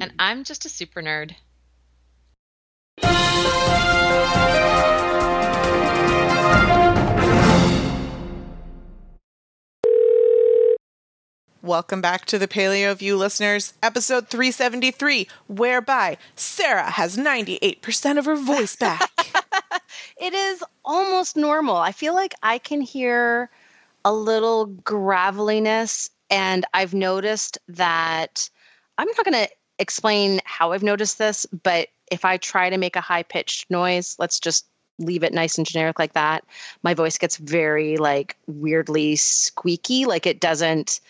Mm. And I'm just a super nerd. Welcome back to the Paleo View listeners, episode 373, whereby Sarah has 98% of her voice back. it is almost normal. I feel like I can hear a little graveliness, and I've noticed that I'm not going to explain how I've noticed this, but if I try to make a high pitched noise, let's just leave it nice and generic like that, my voice gets very like weirdly squeaky. Like it doesn't,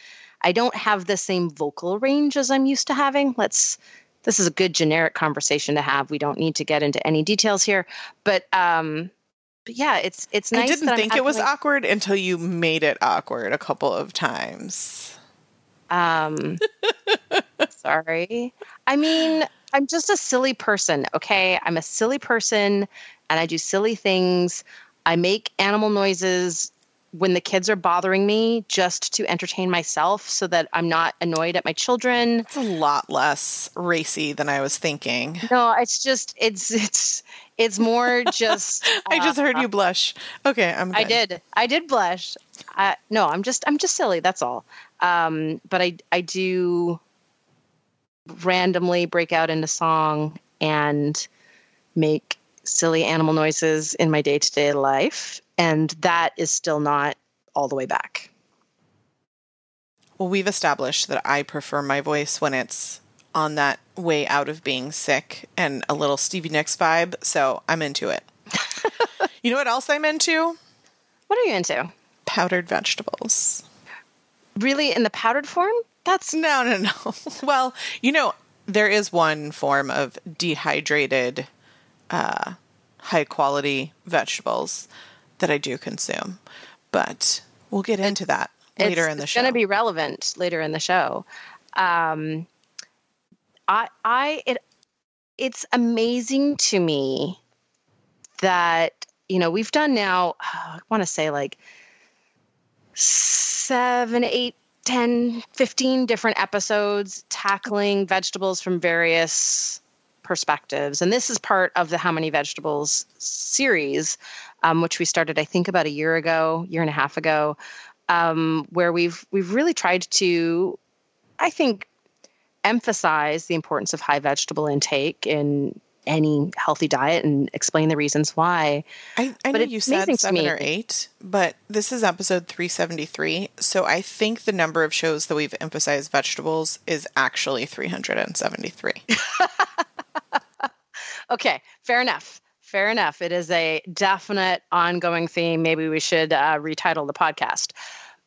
I don't have the same vocal range as I'm used to having. Let's, this is a good generic conversation to have. We don't need to get into any details here, but, um, but yeah, it's it's nice. I didn't think it was awkward until you made it awkward a couple of times. Um, sorry. I mean, I'm just a silly person, okay? I'm a silly person and I do silly things. I make animal noises when the kids are bothering me just to entertain myself so that I'm not annoyed at my children. It's a lot less racy than I was thinking. No, it's just it's it's it's more just I just heard you uh, blush. Okay, I'm good. I did. I did blush. I, no, I'm just I'm just silly, that's all. Um, but I I do randomly break out into song and make silly animal noises in my day-to-day life and that is still not all the way back. Well, we've established that I prefer my voice when it's on that way out of being sick and a little Stevie Nicks vibe, so I'm into it. you know what else I'm into? What are you into? Powdered vegetables. Really, in the powdered form? That's no, no, no. well, you know, there is one form of dehydrated, uh, high quality vegetables that I do consume. But we'll get into that later in the show. It's going to be relevant later in the show. Um, I, I, it, it's amazing to me that you know we've done now. I want to say like seven, eight, 10, 15 different episodes tackling vegetables from various perspectives. And this is part of the How Many Vegetables series, um, which we started, I think, about a year ago, year and a half ago, um, where we've we've really tried to, I think, emphasize the importance of high vegetable intake in any healthy diet and explain the reasons why. I, I know you said seven or eight, but this is episode 373. So I think the number of shows that we've emphasized vegetables is actually 373. okay, fair enough. Fair enough. It is a definite ongoing theme. Maybe we should uh, retitle the podcast.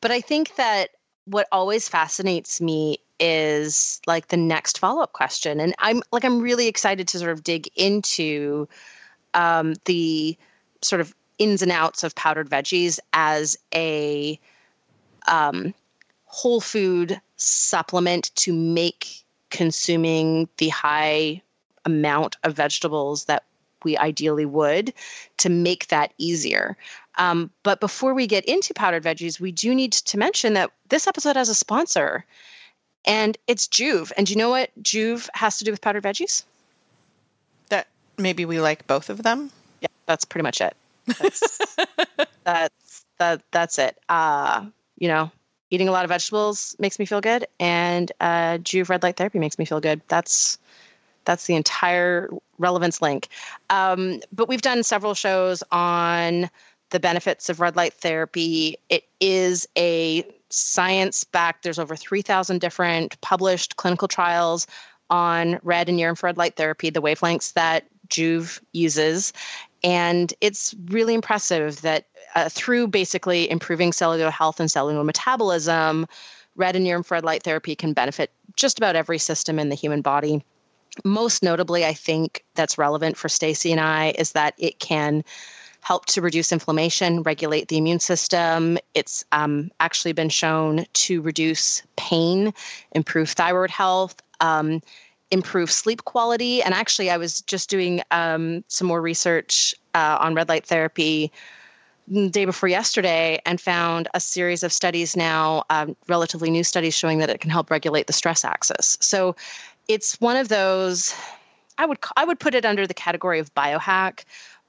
But I think that what always fascinates me is like the next follow-up question and i'm like i'm really excited to sort of dig into um, the sort of ins and outs of powdered veggies as a um, whole food supplement to make consuming the high amount of vegetables that we ideally would to make that easier. Um, but before we get into powdered veggies, we do need to mention that this episode has a sponsor, and it's Joovv. And do you know what Joovv has to do with powdered veggies? That maybe we like both of them. Yeah, that's pretty much it. That's that's that that's it. Uh, you know, eating a lot of vegetables makes me feel good, and uh, Joovv red light therapy makes me feel good. That's that's the entire relevance link. Um, but we've done several shows on the benefits of red light therapy. It is a science backed, there's over 3,000 different published clinical trials on red and near infrared light therapy, the wavelengths that Joovv uses. And it's really impressive that uh, through basically improving cellular health and cellular metabolism, red and near infrared light therapy can benefit just about every system in the human body most notably, I think that's relevant for Stacy and I is that it can help to reduce inflammation, regulate the immune system. It's um, actually been shown to reduce pain, improve thyroid health, um, improve sleep quality. And actually, I was just doing um, some more research uh, on red light therapy the day before yesterday and found a series of studies now, um, relatively new studies showing that it can help regulate the stress axis. So it's one of those. I would I would put it under the category of biohack,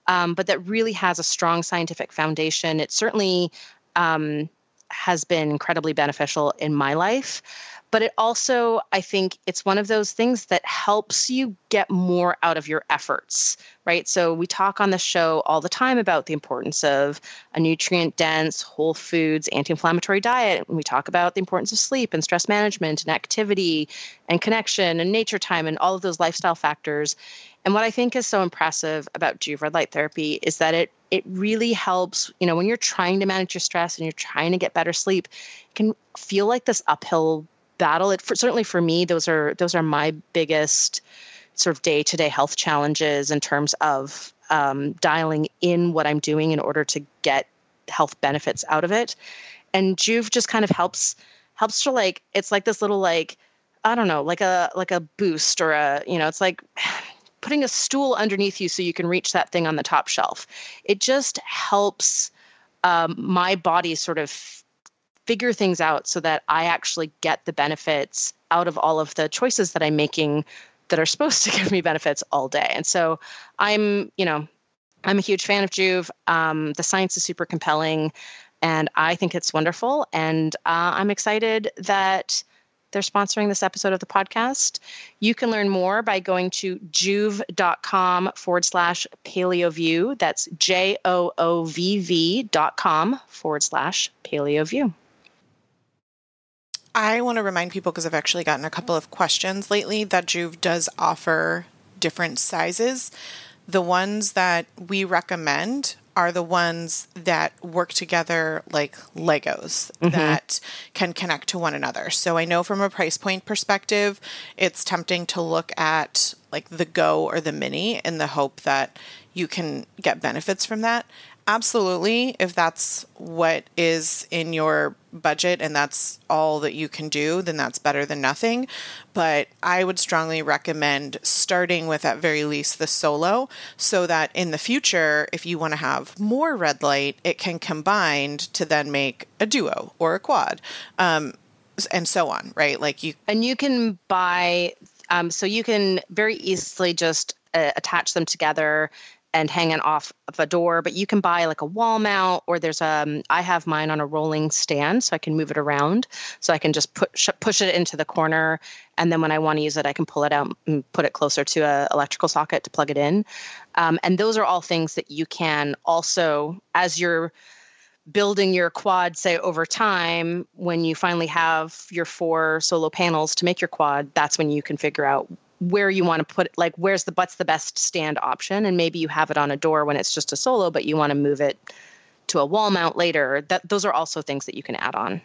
um, but that really has a strong scientific foundation. It certainly um, has been incredibly beneficial in my life but it also i think it's one of those things that helps you get more out of your efforts right? So we talk on the show all the time about the importance of a nutrient dense whole foods anti-inflammatory diet. And we talk about the importance of sleep and stress management and activity and connection and nature time and all of those lifestyle factors and what i think is so impressive about Joovv red light therapy is that it it really helps you know when you're trying to manage your stress and you're trying to get better sleep it can feel like this uphill battle. It for, certainly for me, those are those are my biggest sort of day to day health challenges in terms of um, dialing in what I'm doing in order to get health benefits out of it. And Joovv just kind of helps helps to like it's like this little like I don't know like a like a boost or a you know it's like putting a stool underneath you so you can reach that thing on the top shelf. It just helps um, my body sort of figure things out so that I actually get the benefits out of all of the choices that I'm making that are supposed to give me benefits all day. And so I'm, you know, I'm a huge fan of Joovv. Um, the science is super compelling, and I think it's wonderful. And uh, I'm excited that they're sponsoring this episode of the podcast. You can learn more by going to joovv.com forward slash paleoview. That's J O O V V dot com forward slash paleoview. I want to remind people because I've actually gotten a couple of questions lately that Joovv does offer different sizes. The ones that we recommend are the ones that work together like Legos mm-hmm. that can connect to one another. So I know from a price point perspective, it's tempting to look at like the Go or the Mini in the hope that you can get benefits from that absolutely if that's what is in your budget and that's all that you can do then that's better than nothing. But i would strongly recommend starting with at very least the solo so that in the future if you want to have more red light it can combine to then make a duo or a quad um, and so on right? Like you and you can buy um, so you can very easily just uh, attach them together and hanging off of a door but you can buy like a wall mount or there's um i have mine on a rolling stand so i can move it around. So i can just push push it into the corner and then when i want to use it i can pull it out and put it closer to a electrical socket to plug it in. Um, and those are all things that you can also as you're building your quad say over time when you finally have your four solo panels to make your quad that's when you can figure out where you want to put like where's the what's the best stand option? And maybe you have it on a door when it's just a solo but you want to move it to a wall mount later. That those are also things that you can add on.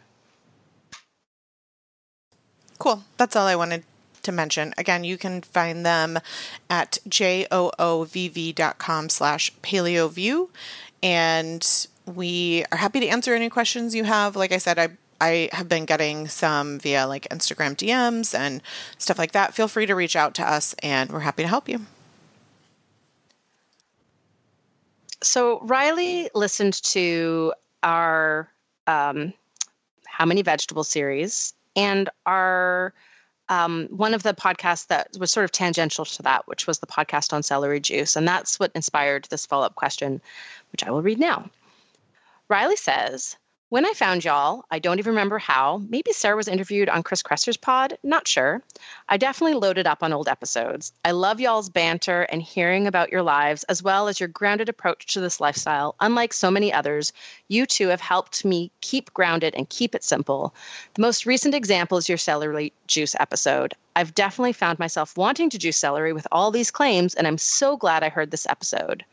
Cool. That's all i wanted to mention. Again you can find them at joovv.com slash paleoview. And we are happy to answer any questions you have. Like i said i I have been getting some via like Instagram DMs and stuff like that. Feel free to reach out to us and we're happy to help you. So, Riley listened to our um, How Many Vegetables series and our um, one of the podcasts that was sort of tangential to that, which was the podcast on celery juice. And that's what inspired this follow up question, which I will read now. Riley says, when I found y'all, I don't even remember how. Maybe Sarah was interviewed on Chris Kresser's pod, not sure. I definitely loaded up on old episodes. I love y'all's banter and hearing about your lives, as well as your grounded approach to this lifestyle. Unlike so many others, you two have helped me keep grounded and keep it simple. The most recent example is your celery juice episode. I've definitely found myself wanting to juice celery with all these claims, and I'm so glad I heard this episode.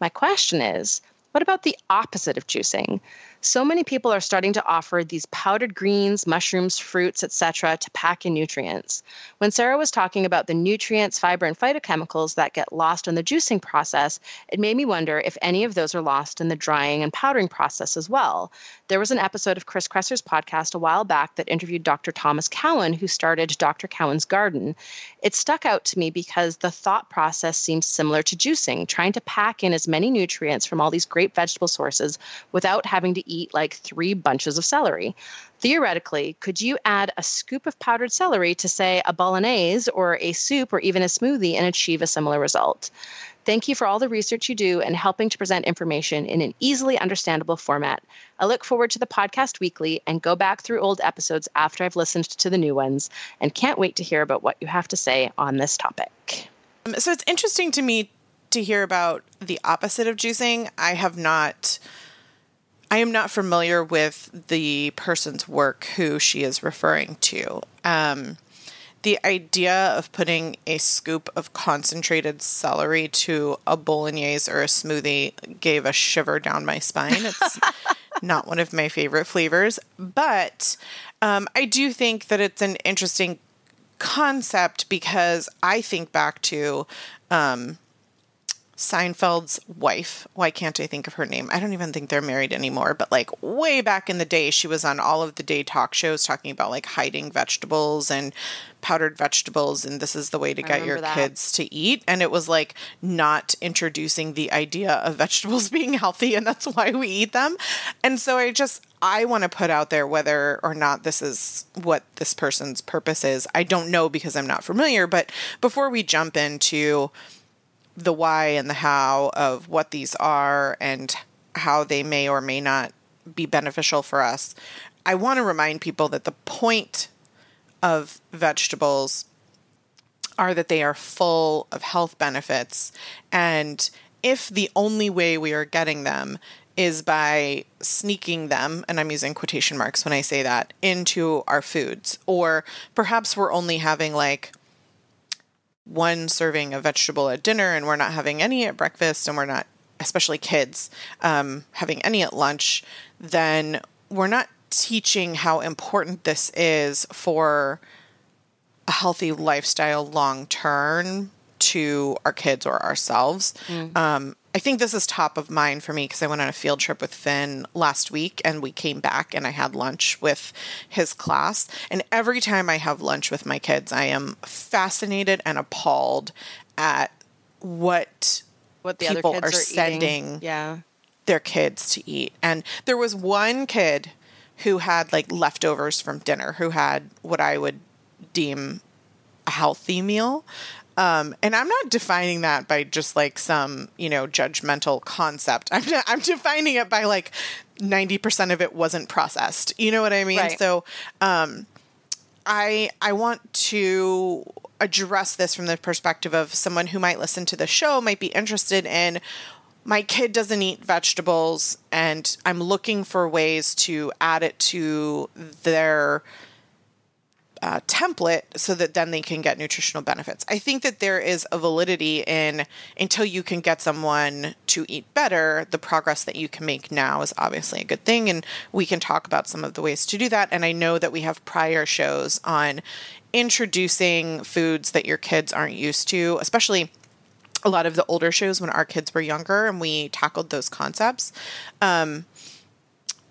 My question is what about the opposite of juicing? So many people are starting to offer these powdered greens, mushrooms, fruits, etc. to pack in nutrients. When Sarah was talking about the nutrients, fiber, and phytochemicals that get lost in the juicing process, it made me wonder if any of those are lost in the drying and powdering process as well. There was an episode of Chris Kresser's podcast a while back that interviewed Dr. Thomas Cowan, who started Dr. Cowan's Garden. It stuck out to me because the thought process seems similar to juicing, trying to pack in as many nutrients from all these great vegetable sources without having to eat like three bunches of celery. Theoretically, could you add a scoop of powdered celery to, say, a bolognese or a soup or even a smoothie and achieve a similar result? Thank you for all the research you do and helping to present information in an easily understandable format. I look forward to the podcast weekly and go back through old episodes after I've listened to the new ones and can't wait to hear about what you have to say on this topic. Um, so it's interesting to me to hear about the opposite of juicing. I have not. I am not familiar with the person's work who she is referring to. Um, the idea of putting a scoop of concentrated celery to a bolognese or a smoothie gave a shiver down my spine. It's not one of my favorite flavors, but um, I do think that it's an interesting concept because I think back to um, Seinfeld's wife. Why can't I think of her name? I don't even think they're married anymore, but like way back in the day, she was on all of the day talk shows talking about like hiding vegetables and powdered vegetables, and this is the way to get your that. kids to eat. And it was like not introducing the idea of vegetables being healthy, and that's why we eat them. And so I just, I want to put out there whether or not this is what this person's purpose is. I don't know because I'm not familiar, but before we jump into, the why and the how of what these are and how they may or may not be beneficial for us, I want to remind people that the point of vegetables are that they are full of health benefits. And if the only way we are getting them is by sneaking them, and I'm using quotation marks when I say that, into our foods, or perhaps we're only having like one serving of vegetable at dinner and we're not having any at breakfast and we're not especially kids um, having any at lunch then we're not teaching how important this is for a healthy lifestyle long term to our kids or ourselves. Mm. Um, I think this is top of mind for me because I went on a field trip with Finn last week and we came back and I had lunch with his class. And every time I have lunch with my kids, I am fascinated and appalled at what what the people are, are sending yeah. their kids to eat. And there was one kid who had like leftovers from dinner, who had what I would deem a healthy meal. Um, and I'm not defining that by just like some, you know, judgmental concept. I'm, I'm defining it by like 90% of it wasn't processed. You know what I mean? Right. So, um, I, I want to address this from the perspective of someone who might listen to the show, might be interested in my kid doesn't eat vegetables and I'm looking for ways to add it to their uh, template so that then they can get nutritional benefits. I think that there is a validity in until you can get someone to eat better, the progress that you can make now is obviously a good thing. And we can talk about some of the ways to do that. And I know that we have prior shows on introducing foods that your kids aren't used to, especially a lot of the older shows when our kids were younger and we tackled those concepts. Um,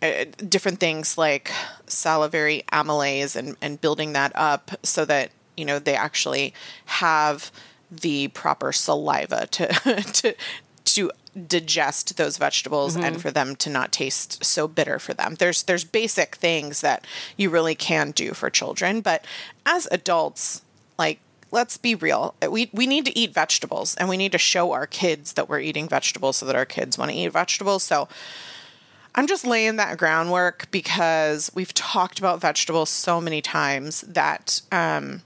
uh, different things like salivary amylase and, and building that up so that you know they actually have the proper saliva to to to digest those vegetables mm-hmm. and for them to not taste so bitter for them. There's there's basic things that you really can do for children, but as adults, like let's be real. We we need to eat vegetables and we need to show our kids that we're eating vegetables so that our kids want to eat vegetables. So I'm just laying that groundwork because we've talked about vegetables so many times that um,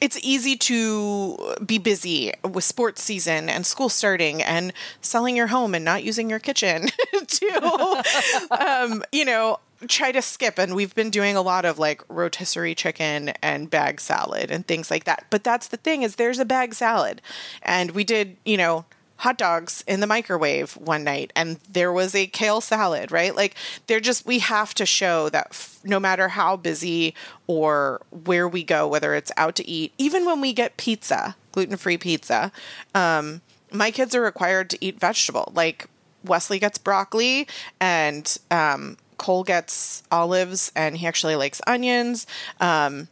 it's easy to be busy with sports season and school starting and selling your home and not using your kitchen to, um, you know, try to skip. And we've been doing a lot of like rotisserie chicken and bag salad and things like that. But that's the thing is there's a bag salad, and we did, you know hot dogs in the microwave one night and there was a kale salad, right? Like they're just we have to show that f- no matter how busy or where we go, whether it's out to eat, even when we get pizza, gluten-free pizza, um, my kids are required to eat vegetable. Like Wesley gets broccoli and um, Cole gets olives and he actually likes onions. Um,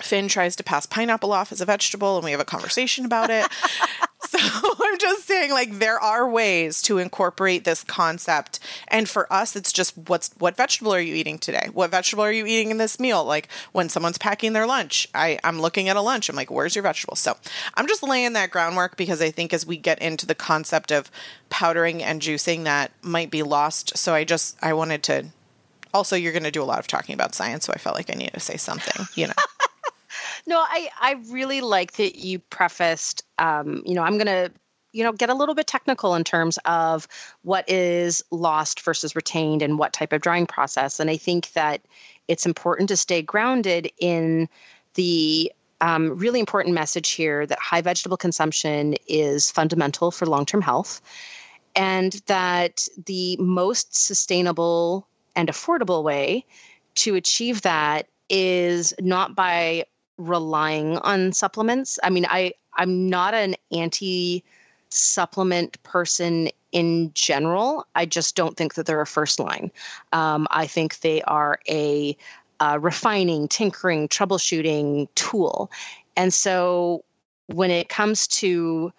Finn tries to pass pineapple off as a vegetable, and we have a conversation about it. so I'm just saying, like, there are ways to incorporate this concept. And for us, it's just what's what vegetable are you eating today? What vegetable are you eating in this meal? Like when someone's packing their lunch, I, I'm looking at a lunch. I'm like, where's your vegetable? So I'm just laying that groundwork because I think as we get into the concept of powdering and juicing, that might be lost. So I just I wanted to. Also, you're going to do a lot of talking about science, so I felt like I needed to say something. You know. No, I I really like that you prefaced. Um, you know, I'm gonna you know get a little bit technical in terms of what is lost versus retained and what type of drying process. And I think that it's important to stay grounded in the um, really important message here that high vegetable consumption is fundamental for long term health, and that the most sustainable and affordable way to achieve that is not by relying on supplements. I mean, I I'm not an anti supplement person in general. I just don't think that they're a first line. Um, I think they are a uh, refining, tinkering, troubleshooting tool. And so when it comes to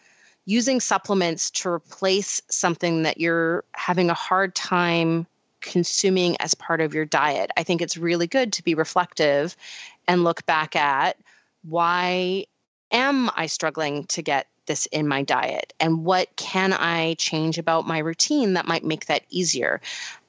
using supplements to replace something that you're having a hard time consuming as part of your diet, I think it's really good to be reflective and look back at why am I struggling to get this in my diet and what can I change about my routine that might make that easier.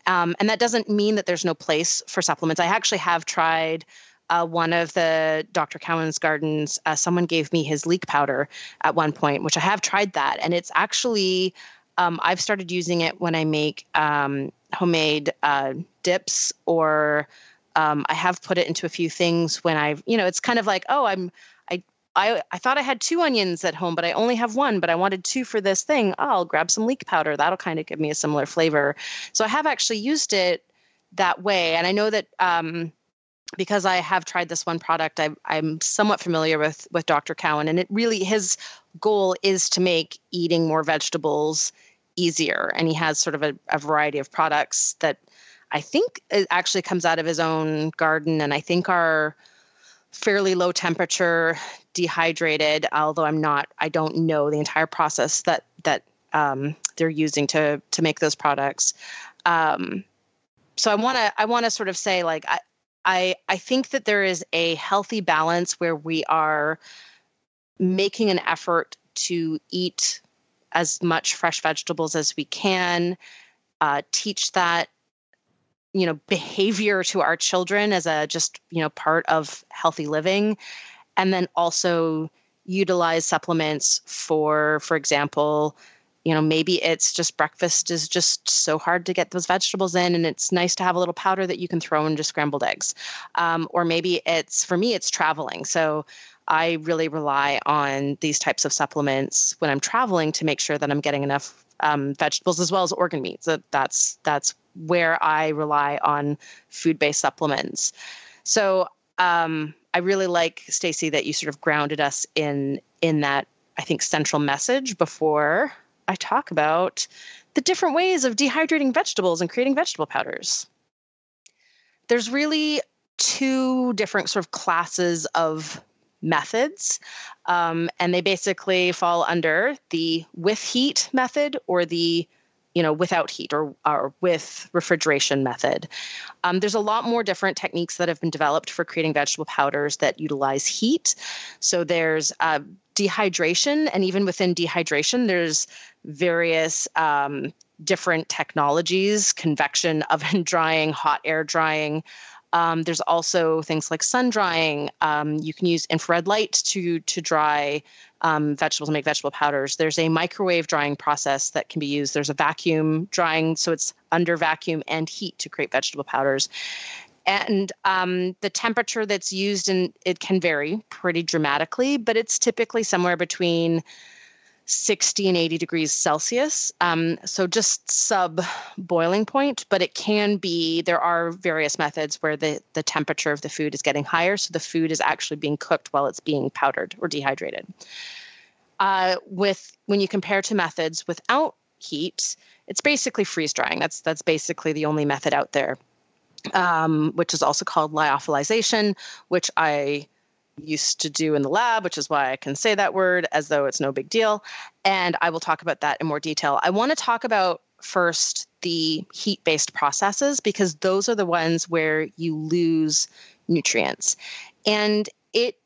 Um, and that doesn't mean that there's no place for supplements. I actually have tried uh, one of the Dr. Cowan's gardens. Uh, someone gave me his leek powder at one point, which I have tried that, and it's actually um, I've started using it when I make um, homemade uh, dips or um, I have put it into a few things when I've, you know, it's kind of like, oh, I'm, I, I, I thought I had two onions at home, but I only have one, but I wanted two for this thing. Oh, I'll grab some leek powder. That'll kind of give me a similar flavor. So I have actually used it that way. And I know that, um, because I have tried this one product, I, I'm somewhat familiar with with Dr. Cowan, and it really his goal is to make eating more vegetables easier. And he has sort of a, a variety of products that I think actually comes out of his own garden, and I think are fairly low temperature, dehydrated. Although I'm not, I don't know the entire process that that um, they're using to to make those products. Um, so I want to I want to sort of say like I, I I think that there is a healthy balance where we are making an effort to eat as much fresh vegetables as we can, uh, teach that you know behavior to our children as a just you know part of healthy living. And then also utilize supplements for for example you know maybe it's just breakfast is just so hard to get those vegetables in and it's nice to have a little powder that you can throw into scrambled eggs. Um, or maybe it's for me it's traveling. So i really rely on these types of supplements when i'm traveling to make sure that i'm getting enough um, vegetables as well as organ meats. So that's that's where I rely on food based supplements. So um, I really like Stacy that you sort of grounded us in in that I think central message before I talk about the different ways of dehydrating vegetables and creating vegetable powders. There's really two different sort of classes of methods, um, and they basically fall under the with heat method or the you know, without heat or, or with refrigeration method. Um, there's a lot more different techniques that have been developed for creating vegetable powders that utilize heat. So there's uh, dehydration, and even within dehydration, there's various um, different technologies convection, oven drying, hot air drying. Um, there's also things like sun drying. Um, you can use infrared light to to dry um, vegetables and make vegetable powders. There's a microwave drying process that can be used. There's a vacuum drying, so it's under vacuum and heat to create vegetable powders. And um, the temperature that's used and it can vary pretty dramatically, but it's typically somewhere between 60 and 80 degrees Celsius. Um, so just sub boiling point, but it can be, there are various methods where the, the temperature of the food is getting higher. So the food is actually being cooked while it's being powdered or dehydrated. Uh, with when you compare to methods without heat, it's basically freeze drying. That's that's basically the only method out there, um, which is also called lyophilization, which I used to do in the lab, which is why I can say that word as though it's no big deal. And I will talk about that in more detail. I want to talk about first the heat based processes because those are the ones where you lose nutrients. And it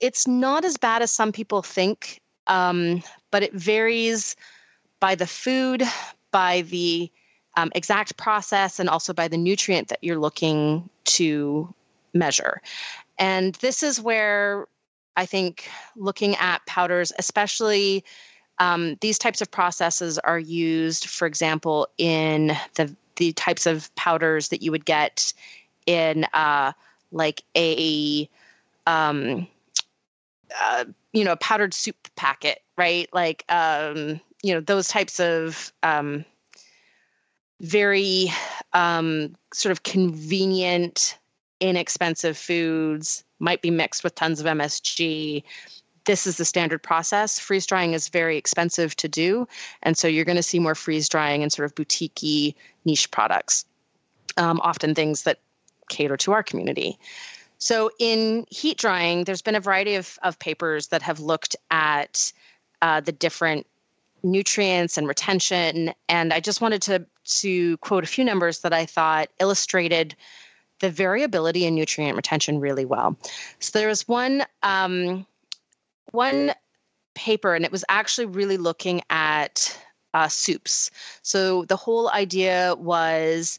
it's not as bad as some people think, um, but it varies by the food, by the um, exact process, and also by the nutrient that you're looking to measure. And this is where I think looking at powders, especially um, these types of processes, are used, for example, in the the types of powders that you would get in uh, like a um, uh, you know powdered soup packet, right? Like um, you know those types of um, very um, sort of convenient inexpensive foods, might be mixed with tons of MSG. This is the standard process. Freeze drying is very expensive to do. And so you're going to see more freeze drying and sort of boutique niche products, um, often things that cater to our community. So, in heat drying, there's been a variety of, of papers that have looked at uh, the different nutrients and retention. And I just wanted to, to quote a few numbers that I thought illustrated the variability in nutrient retention really well. So there was one um, one paper, and it was actually really looking at uh, soups. So the whole idea was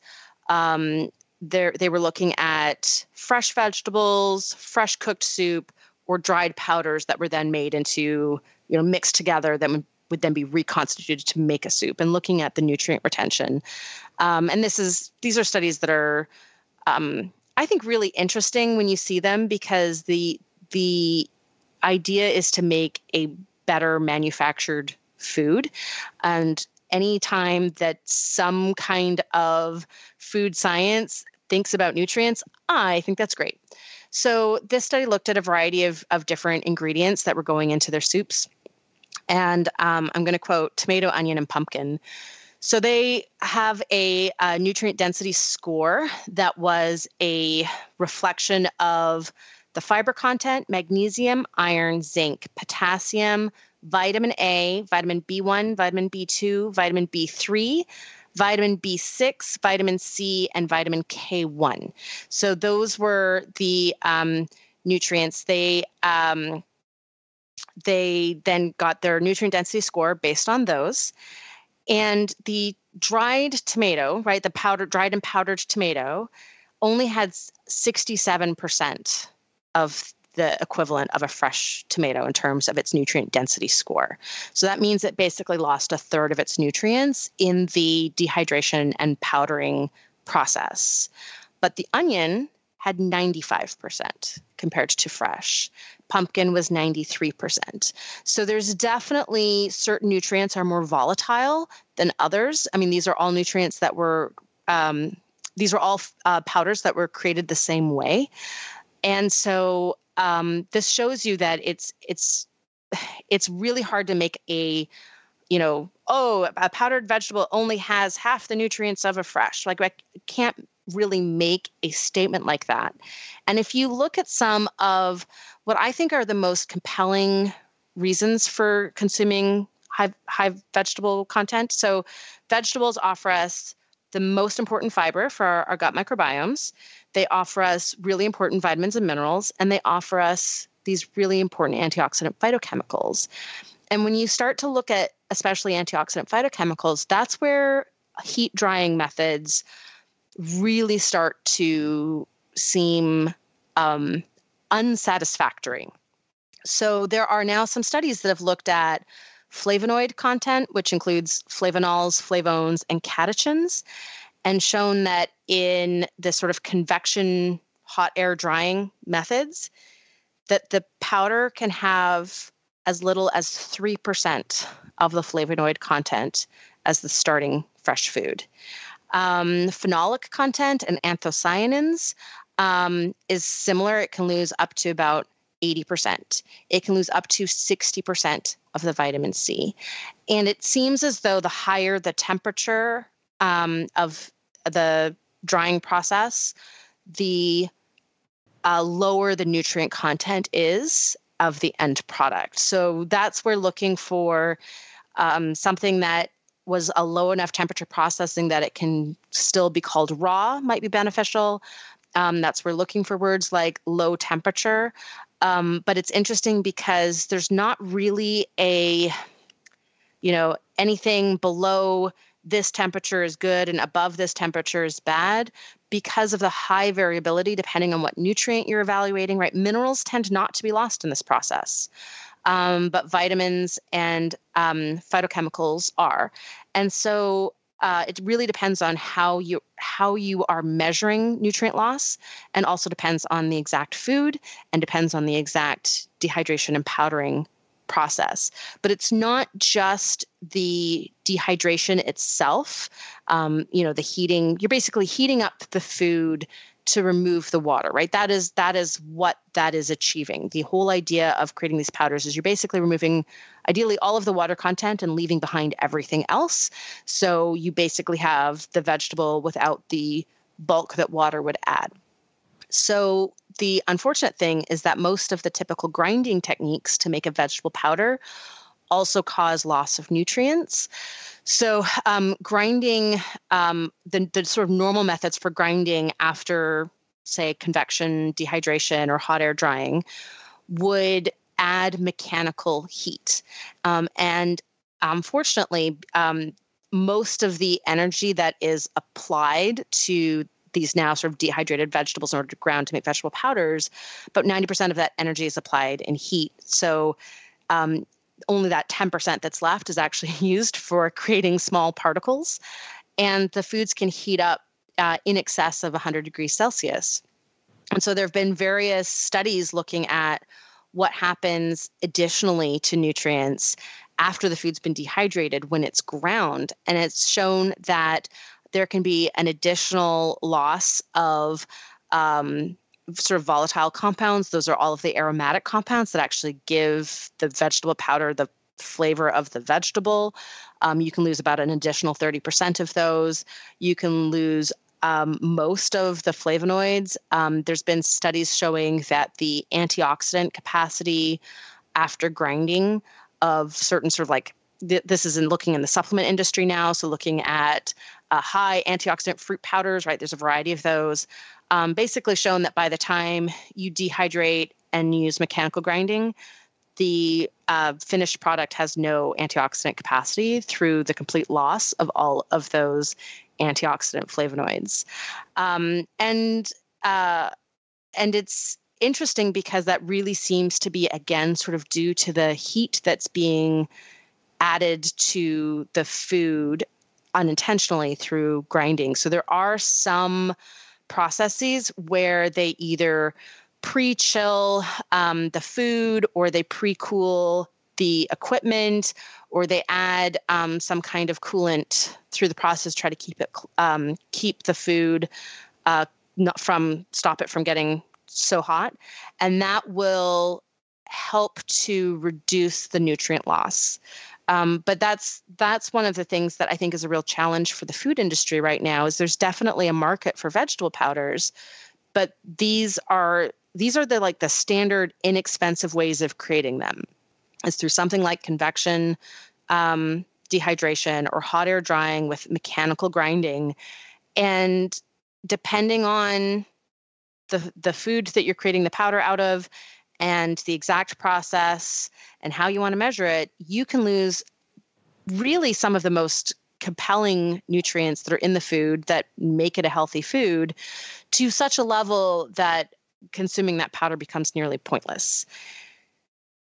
um, they were looking at fresh vegetables, fresh cooked soup, or dried powders that were then made into you know mixed together that would, would then be reconstituted to make a soup, and looking at the nutrient retention. Um, and this is these are studies that are um, I think really interesting when you see them because the the idea is to make a better manufactured food. And anytime that some kind of food science thinks about nutrients i think that's great. So this study looked at a variety of, of different ingredients that were going into their soups and um, i'm going to quote tomato onion and pumpkin so they have a, a, nutrient density score that was a reflection of the fiber content, magnesium, iron, zinc, potassium, vitamin A, vitamin B1, vitamin B2, vitamin B3, vitamin B6, vitamin C, and vitamin K1. So those were the um, nutrients. They um, they then got their nutrient density score based on those. And the dried tomato, right, the powdered, dried and powdered tomato, only had 67% of the equivalent of a fresh tomato in terms of its nutrient density score. So that means it basically lost a third of its nutrients in the dehydration and powdering process. But the onion had 95% compared to fresh. Pumpkin was 93%. So there's definitely certain nutrients are more volatile than others. I mean, these are all nutrients that were, um, these are all uh, powders that were created the same way. And so um, this shows you that it's, it's, it's really hard to make a you know, oh, a powdered vegetable only has half the nutrients of a fresh. Like I can't really make a statement like that. And if you look at some of what I think are the most compelling reasons for consuming high, high vegetable content, so vegetables offer us the most important fiber for our, our gut microbiomes. They offer us really important vitamins and minerals, and they offer us these really important antioxidant phytochemicals. And when you start to look at especially antioxidant phytochemicals, that's where heat drying methods really start to seem um, unsatisfactory. So there are now some studies that have looked at flavonoid content, which includes flavonols, flavones, and catechins, and shown that in the sort of convection hot air drying methods, that the powder can have as little as 3% of the flavonoid content as the starting fresh food. Um, phenolic content and anthocyanins um, is similar. It can lose up to about 80%. It can lose up to 60% of the vitamin C. And it seems as though the higher the temperature um, of the drying process, the uh, lower the nutrient content is of the end product. So that's we're looking for um, something that was a low enough temperature processing that it can still be called raw might be beneficial. Um, that's we're looking for words like low temperature. Um, but it's interesting because there's not really a, you know, anything below this temperature is good and above this temperature is bad because of the high variability depending on what nutrient you're evaluating, right? Minerals tend not to be lost in this process. Um, but vitamins and um, phytochemicals are. And so uh, it really depends on how you how you are measuring nutrient loss, and also depends on the exact food and depends on the exact dehydration and powdering process. But it's not just the dehydration itself. Um, you know, the heating. You're basically heating up the food to remove the water right? That is that is what that is achieving. The whole idea of creating these powders is you're basically removing ideally all of the water content and leaving behind everything else. So you basically have the vegetable without the bulk that water would add. So the unfortunate thing is that most of the typical grinding techniques to make a vegetable powder also cause loss of nutrients so, um, grinding, um, the, the sort of normal methods for grinding after, say, convection, dehydration, or hot air drying would add mechanical heat. Um, and unfortunately, um, most of the energy that is applied to these now sort of dehydrated vegetables in order to ground to make vegetable powders, but 90% of that energy is applied in heat. So um, only that 10% that's left is actually used for creating small particles. And the foods can heat up uh, in excess of 100 degrees Celsius. And so there have been various studies looking at what happens additionally to nutrients after the food's been dehydrated when it's ground. And it's shown that there can be an additional loss of um, sort of volatile compounds. Those are all of the aromatic compounds that actually give the vegetable powder the flavor of the vegetable. Um, you can lose about an additional 30% of those. You can lose um, most of the flavonoids. Um, there's been studies showing that the antioxidant capacity after grinding of certain sort of like this is in looking in the supplement industry now. So looking at uh, high antioxidant fruit powders, right? There's a variety of those um, basically shown that by the time you dehydrate and use mechanical grinding, the uh, finished product has no antioxidant capacity through the complete loss of all of those antioxidant flavonoids. Um, and uh, and it's interesting because that really seems to be again sort of due to the heat that's being added to the food unintentionally through grinding. So there are some processes where they either pre chill um, the food or they pre cool the equipment or they add um, some kind of coolant through the process try to keep it um, keep the food uh, not from stop it from getting so hot. And that will help to reduce the nutrient loss um, but that's that's one of the things that I think is a real challenge for the food industry right now. Is there's definitely a market for vegetable powders, but these are these are the like the standard inexpensive ways of creating them. Is through something like convection, um, dehydration, or hot air drying with mechanical grinding, and depending on the the food that you're creating the powder out of and the exact process and how you want to measure it, you can lose really some of the most compelling nutrients that are in the food that make it a healthy food to such a level that consuming that powder becomes nearly pointless.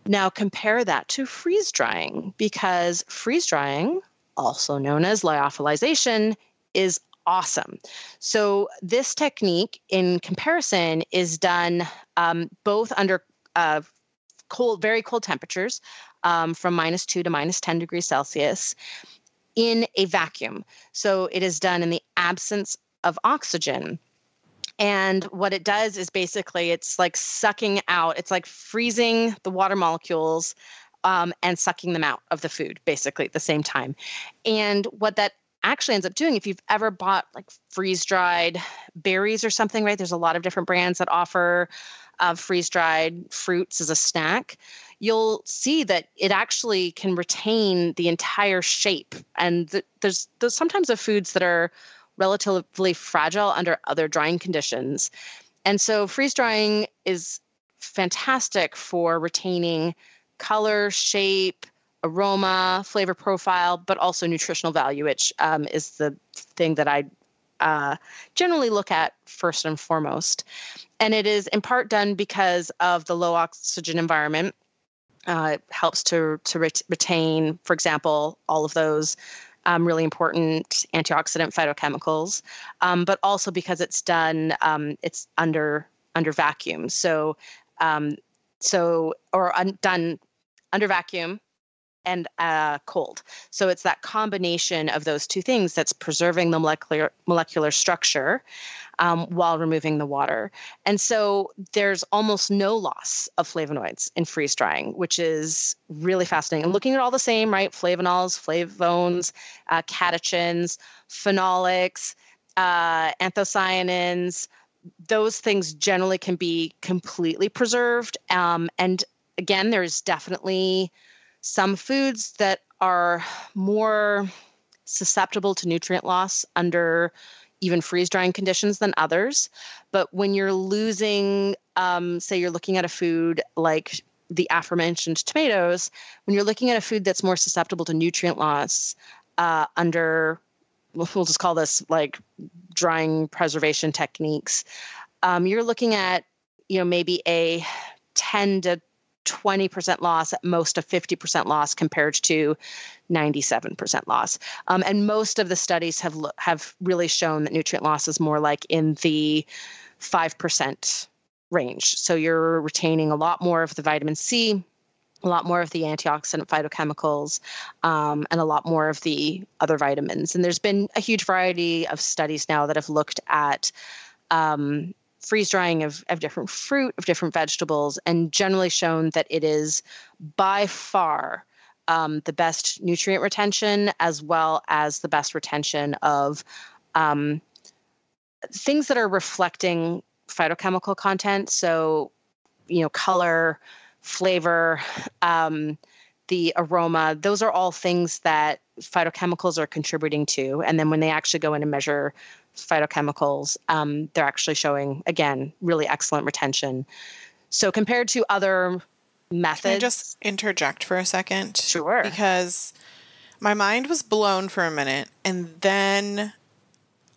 Now, compare that to freeze drying because freeze drying, also known as lyophilization, is awesome. So, this technique in comparison is done um, both under uh, cold, very cold temperatures. um, from minus two to minus 10 degrees Celsius in a vacuum. So it is done in the absence of oxygen. And what it does is basically it's like sucking out, it's like freezing the water molecules um, and sucking them out of the food basically at the same time. And what that actually ends up doing, if you've ever bought like freeze dried berries or something, right? There's a lot of different brands that offer uh, freeze dried fruits as a snack. You'll see that it actually can retain the entire shape. And th- there's, there's sometimes the foods that are relatively fragile under other drying conditions. And so freeze drying is fantastic for retaining color, shape, aroma, flavor profile, but also nutritional value, which um, is the thing that I uh, generally look at first and foremost. And it is in part done because of the low oxygen environment. Uh, it helps to to ret- retain, for example, all of those um, really important antioxidant phytochemicals, um, but also because it's done um, it's under under vacuum. So um, so or un- done under vacuum and uh, cold. So it's that combination of those two things that's preserving the molecular molecular structure um, while removing the water. And so there's almost no loss of flavonoids in freeze drying, which is really fascinating. And looking at all the same, right? Flavonols, flavones, uh, catechins, phenolics, uh, anthocyanins. Those things generally can be completely preserved. Um, and again, there's definitely some foods that are more susceptible to nutrient loss under even freeze drying conditions than others. But when you're losing, um, say, you're looking at a food like the aforementioned tomatoes, when you're looking at a food that's more susceptible to nutrient loss uh, under, we'll just call this like drying preservation techniques, um, you're looking at, you know, maybe a 10 to 20% loss, at most a 50% loss compared to 97% loss. Um, and most of the studies have have really shown that nutrient loss is more like in the 5% range. So you're retaining a lot more of the vitamin C, a lot more of the antioxidant phytochemicals, um, and a lot more of the other vitamins. And there's been a huge variety of studies now that have looked at um, freeze drying of, of different fruit, of different vegetables, and generally shown that it is by far um, the best nutrient retention as well as the best retention of um, things that are reflecting phytochemical content. So, you know, color, flavor, um, the aroma, those are all things that phytochemicals are contributing to. And then when they actually go in and measure phytochemicals, um, they're actually showing, again, really excellent retention. So compared to other methods. Can I just interject for a second? Sure. Because my mind was blown for a minute. And then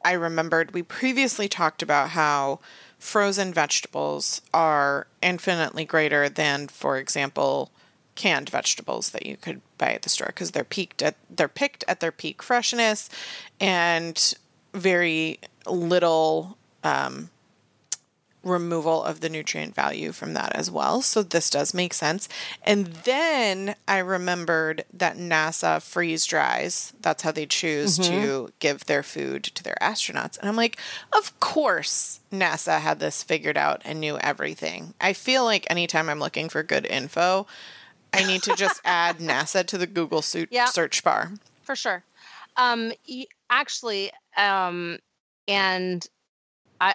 I remembered we previously talked about how frozen vegetables are infinitely greater than, for example, canned vegetables that you could buy at the store because they're peaked at they're picked at their peak freshness and very little um, removal of the nutrient value from that as well. So this does make sense. And then I remembered that NASA freeze dries. That's how they choose mm-hmm. to give their food to their astronauts. And I'm like, of course NASA had this figured out and knew everything. I feel like anytime I'm looking for good info, I need to just add NASA to the Google search bar. For sure. Um, actually, um, and I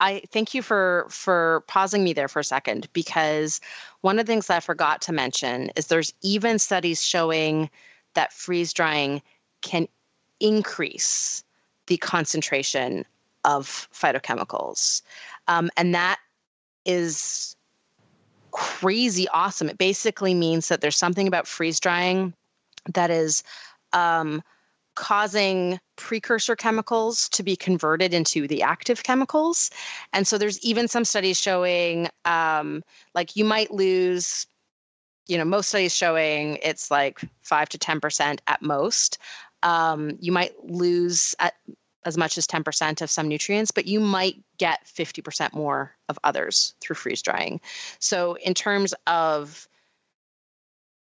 I thank you for for pausing me there for a second because one of the things that I forgot to mention is there's even studies showing that freeze drying can increase the concentration of phytochemicals, um, and that is crazy awesome. It basically means that there's something about freeze drying that is um, causing precursor chemicals to be converted into the active chemicals. And so there's even some studies showing um, like you might lose, you know, most studies showing it's like five to 10% at most. Um, you might lose at as much as 10% of some nutrients, but you might get 50% more of others through freeze drying. So, in terms of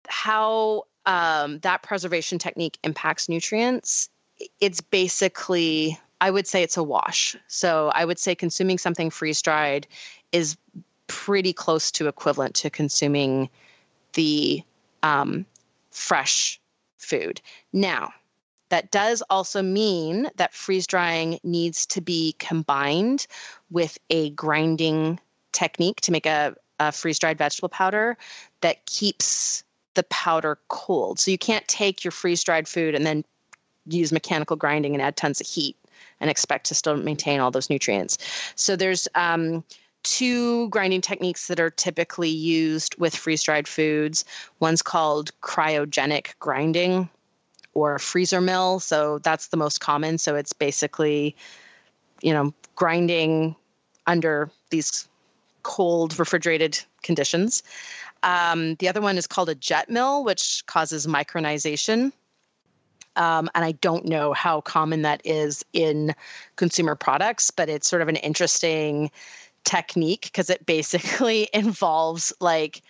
how um, that preservation technique impacts nutrients, it's basically, I would say it's a wash. So I would say consuming something freeze dried is pretty close to equivalent to consuming the um, fresh food. Now, that does also mean that freeze drying needs to be combined with a grinding technique to make a, a freeze dried vegetable powder that keeps the powder cold. So you can't take your freeze dried food and then use mechanical grinding and add tons of heat and expect to still maintain all those nutrients. So there's um, two grinding techniques that are typically used with freeze dried foods. One's called cryogenic grinding or a freezer mill. So that's the most common. So it's basically, you know, grinding under these cold refrigerated conditions. Um, the other one is called a jet mill, which causes micronization. Um, and I don't know how common that is in consumer products, but it's sort of an interesting technique because it basically involves like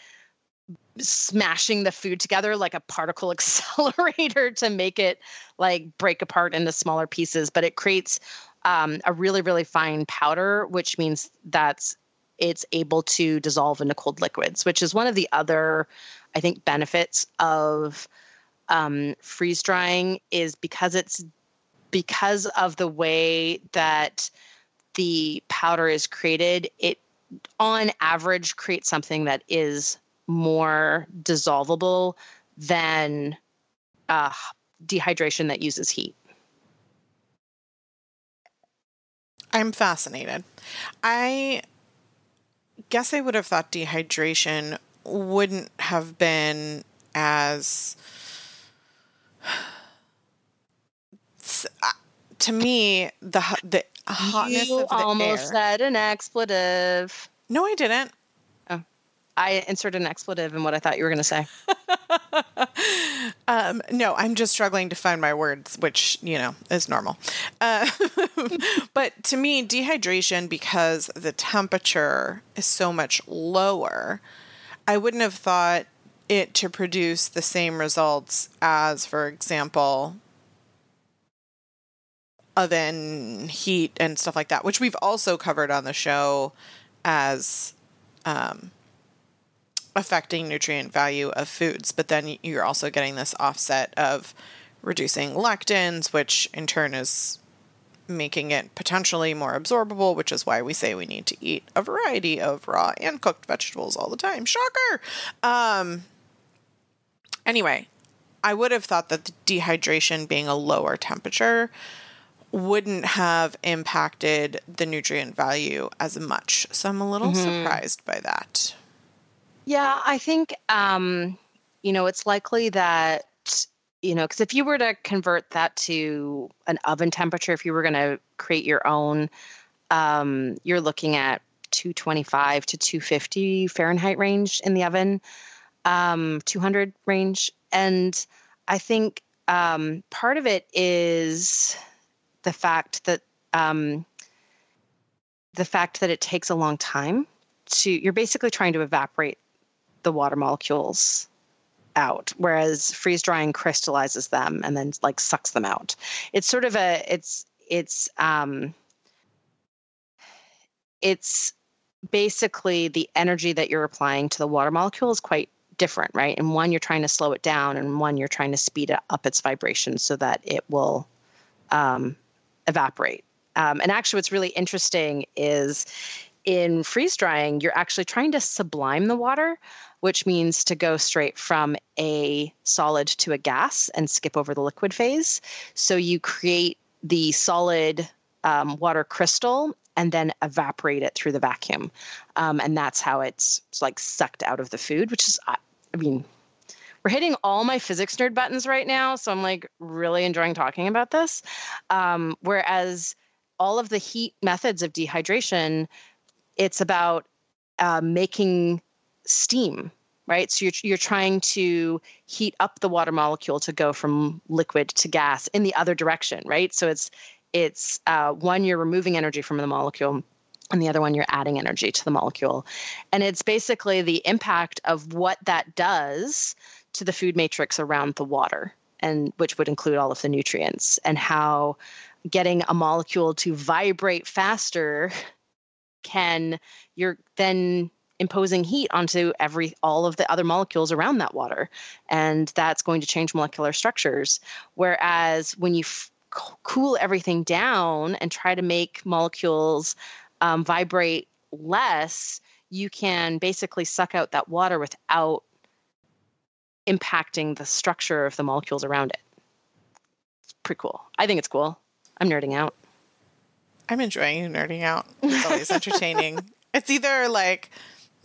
smashing the food together like a particle accelerator to make it like break apart into smaller pieces but it creates um, a really really fine powder which means that's it's able to dissolve into cold liquids which is one of the other i think benefits of um, freeze drying is because it's because of the way that the powder is created, it on average creates something that is more dissolvable than uh, dehydration that uses heat. I'm fascinated. I guess I would have thought dehydration wouldn't have been as uh, to me the the hotness you of the almost air. said an expletive. No, I didn't. I inserted an expletive in what I thought you were going to say. Um, no, I'm just struggling to find my words, which you know is normal. Uh, but to me, dehydration because the temperature is so much lower, I wouldn't have thought it to produce the same results as, for example, oven heat and stuff like that, which we've also covered on the show as um, affecting nutrient value of foods. But then you're also getting this offset of reducing lectins, which in turn is making it potentially more absorbable, which is why we say we need to eat a variety of raw and cooked vegetables all the time. Shocker! Um, anyway, I would have thought that the dehydration being a lower temperature wouldn't have impacted the nutrient value as much. So I'm a little Mhm. surprised by that. Yeah, I think um, you know it's likely that you know because if you were to convert that to an oven temperature, if you were going to create your own, um, you're looking at 225 to 250 Fahrenheit range in the oven, um, 200 range, and I think um, part of it is the fact that um, the fact that it takes a long time to you're basically trying to evaporate the water molecules out whereas freeze drying crystallizes them and then like sucks them out. It's sort of a it's it's um it's basically the energy that you're applying to the water molecule is quite different right? And one you're trying to slow it down and one you're trying to speed up its vibration so that it will um, evaporate. Um, and actually what's really interesting is in freeze drying, you're actually trying to sublime the water, which means to go straight from a solid to a gas and skip over the liquid phase. So you create the solid um, water crystal and then evaporate it through the vacuum. Um, and that's how it's, it's like sucked out of the food, which is, I I mean, we're hitting all my physics nerd buttons right now. So I'm like really enjoying talking about this. Um, whereas all of the heat methods of dehydration, it's about uh, making steam, right? So you're, you're trying to heat up the water molecule to go from liquid to gas in the other direction, right? So it's it's uh, one you're removing energy from the molecule and the other one you're adding energy to the molecule and it's basically the impact of what that does to the food matrix around the water and which would include all of the nutrients and how getting a molecule to vibrate faster can you're then imposing heat onto every all of the other molecules around that water and that's going to change molecular structures whereas when you f- cool everything down and try to make molecules um, vibrate less you can basically suck out that water without impacting the structure of the molecules around it. It's pretty cool. I think it's cool. I'm nerding out. I'm enjoying nerding out. It's always entertaining. it's either like,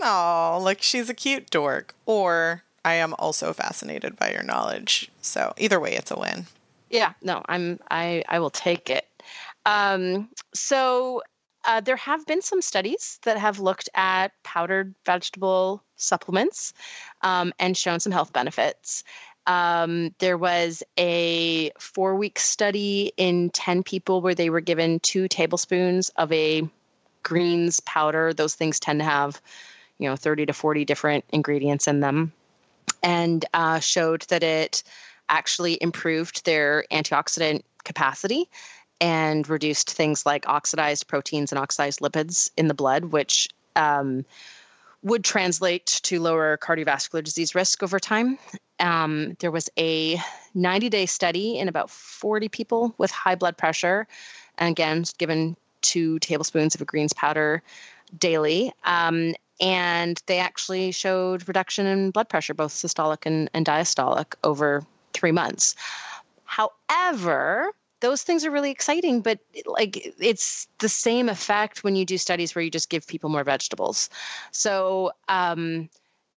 oh, like she's a cute dork, or I am also fascinated by your knowledge. So either way, it's a win. Yeah, no, I'm I I will take it. Um, so uh, there have been some studies that have looked at powdered vegetable supplements um, and shown some health benefits. Um, there was a four week study in 10 people where they were given two tablespoons of a greens powder. Those things tend to have, you know, 30 to 40 different ingredients in them, and uh, showed that it actually improved their antioxidant capacity and reduced things like oxidized proteins and oxidized lipids in the blood, which um, would translate to lower cardiovascular disease risk over time. Um, there was a 90 day study in about 40 people with high blood pressure, and again, given two tablespoons of a greens powder daily. Um, and they actually showed reduction in blood pressure, both systolic and, and diastolic, over three months. However, those things are really exciting but like it's the same effect when you do studies where you just give people more vegetables so um,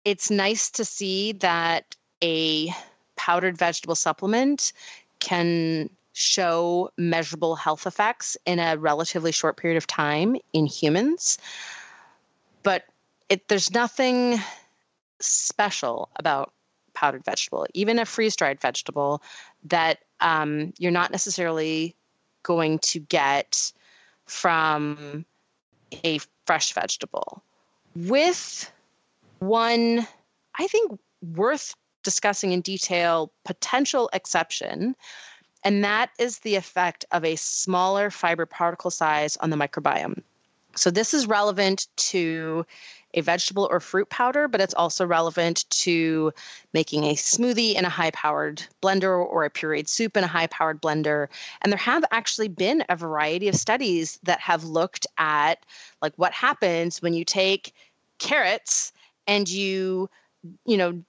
it's nice to see that a powdered vegetable supplement can show measurable health effects in a relatively short period of time in humans but it, there's nothing special about powdered vegetable even a freeze dried vegetable that um, you're not necessarily going to get from a fresh vegetable. With one, I think, worth discussing in detail potential exception, and that is the effect of a smaller fiber particle size on the microbiome. So, this is relevant to a vegetable or fruit powder, but it's also relevant to making a smoothie in a high powered blender or a pureed soup in a high powered blender. And there have actually been a variety of studies that have looked at like what happens when you take carrots and you, you know,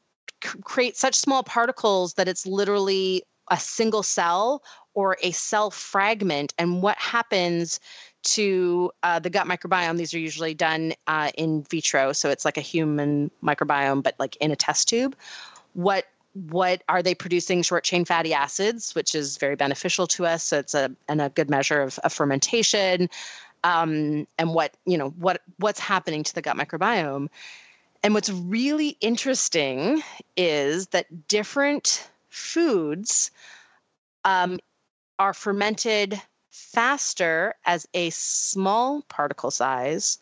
c- create such small particles that it's literally a single cell or a cell fragment and what happens to uh, the gut microbiome. These are usually done uh, in vitro, so it's like a human microbiome, but like in a test tube. What what are they producing short chain fatty acids, which is very beneficial to us. So it's a and a good measure of, of fermentation, um, and what you know what what's happening to the gut microbiome. And what's really interesting is that different foods um, are fermented faster as a small particle size,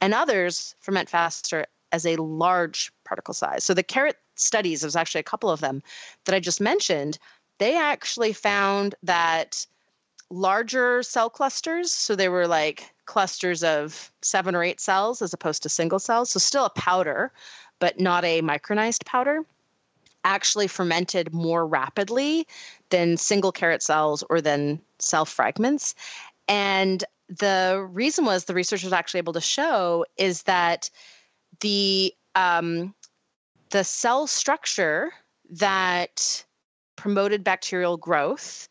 and others ferment faster as a large particle size. So the carrot studies, there's actually a couple of them that I just mentioned, they actually found that larger cell clusters, so they were like clusters of seven or eight cells as opposed to single cells, so still a powder, but not a micronized powder actually fermented more rapidly than single carrot cells or than cell fragments. And the reason was the research was actually able to show is that the um, the cell structure that promoted bacterial growth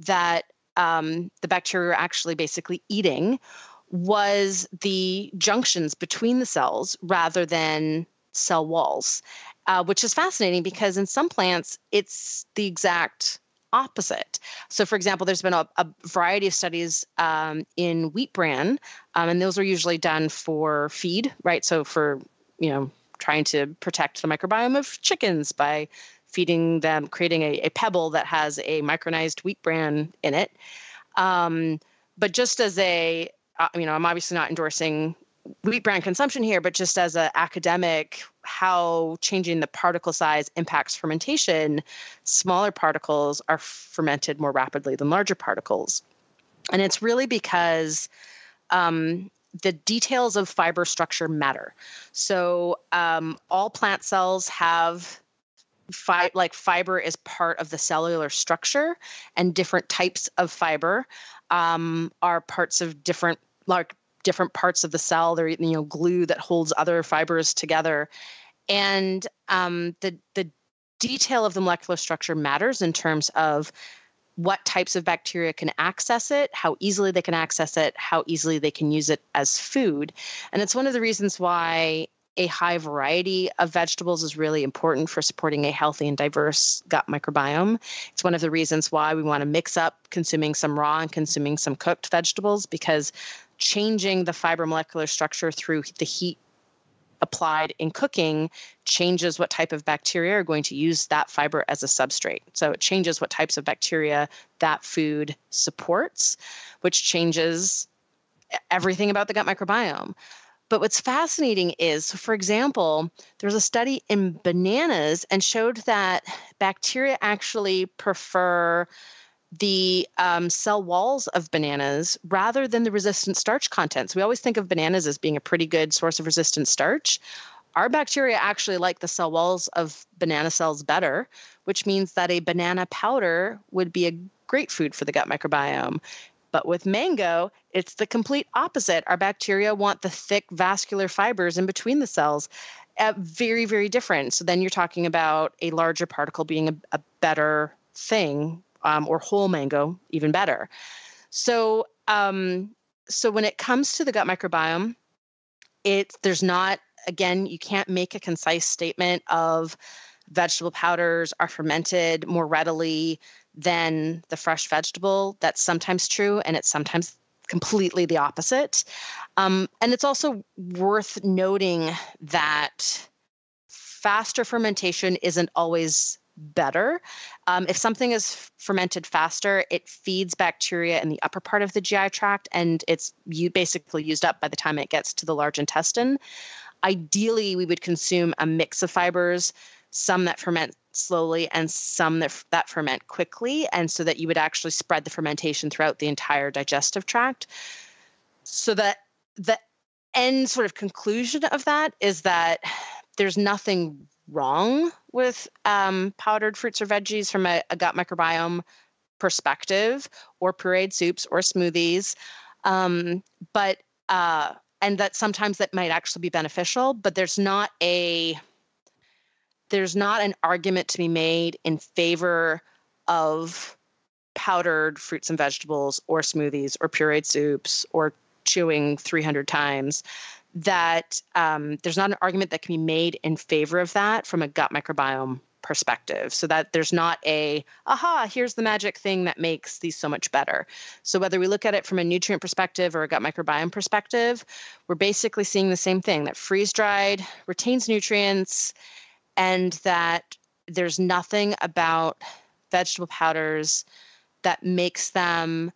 that um, the bacteria were actually basically eating was the junctions between the cells rather than cell walls uh, which is fascinating because in some plants, it's the exact opposite. So, for example, there's been a, a variety of studies um, in wheat bran, um, and those are usually done for feed, right? So, for you know, trying to protect the microbiome of chickens by feeding them, creating a, a pebble that has a micronized wheat bran in it. Um, but just as a, uh, you know, I'm obviously not endorsing wheat bran consumption here, but just as an academic, how changing the particle size impacts fermentation, smaller particles are fermented more rapidly than larger particles. And it's really because um, the details of fiber structure matter. So um, all plant cells have fi- like fiber is part of the cellular structure, and different types of fiber um, are parts of different like different parts of the cell. They're you know glue that holds other fibers together, and um, the the detail of the molecular structure matters in terms of what types of bacteria can access it, how easily they can access it, how easily they can use it as food. And it's one of the reasons why a high variety of vegetables is really important for supporting a healthy and diverse gut microbiome. It's one of the reasons why we want to mix up consuming some raw and consuming some cooked vegetables because changing the fiber molecular structure through the heat applied in cooking changes what type of bacteria are going to use that fiber as a substrate. So it changes what types of bacteria that food supports, which changes everything about the gut microbiome. But what's fascinating is, for example, there was a study in bananas and showed that bacteria actually prefer the um, cell walls of bananas rather than the resistant starch contents. We always think of bananas as being a pretty good source of resistant starch. Our bacteria actually like the cell walls of banana cells better, which means that a banana powder would be a great food for the gut microbiome. But with mango, it's the complete opposite. Our bacteria want the thick vascular fibers in between the cells. Uh, very, very different. So then you're talking about a larger particle being a, a better thing um, or whole mango, even better. So, um, so when it comes to the gut microbiome, it's there's not again you can't make a concise statement of vegetable powders are fermented more readily than the fresh vegetable. That's sometimes true, and it's sometimes completely the opposite. Um, and it's also worth noting that faster fermentation isn't always better. Um, if something is fermented faster, it feeds bacteria in the upper part of the GI tract and it's you basically used up by the time it gets to the large intestine. Ideally, we would consume a mix of fibers, some that ferment slowly and some that, that ferment quickly, and so that you would actually spread the fermentation throughout the entire digestive tract. So that the end sort of conclusion of that is that there's nothing wrong with um, powdered fruits or veggies from a, a, gut microbiome perspective, or pureed soups or smoothies. Um, but uh, and that sometimes that might actually be beneficial, but there's not a there's not an argument to be made in favor of powdered fruits and vegetables or smoothies or pureed soups or chewing 300 times that um, there's not an argument that can be made in favor of that from a gut microbiome perspective. So that there's not a aha here's the magic thing that makes these so much better. So whether we look at it from a nutrient perspective or a gut microbiome perspective we're basically seeing the same thing that freeze dried retains nutrients and that there's nothing about vegetable powders that makes them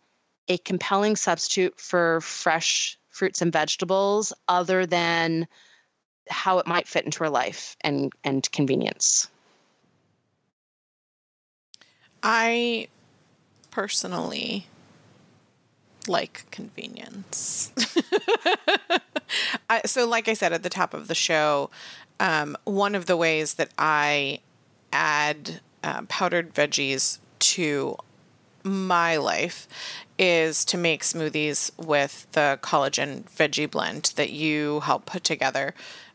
a compelling substitute for fresh fruits and vegetables other than how it might fit into our life and and convenience. I personally like convenience. I, so like i said at the top of the show um, one of the ways that I add uh, powdered veggies to my life is to make smoothies with the collagen veggie blend that you help put together.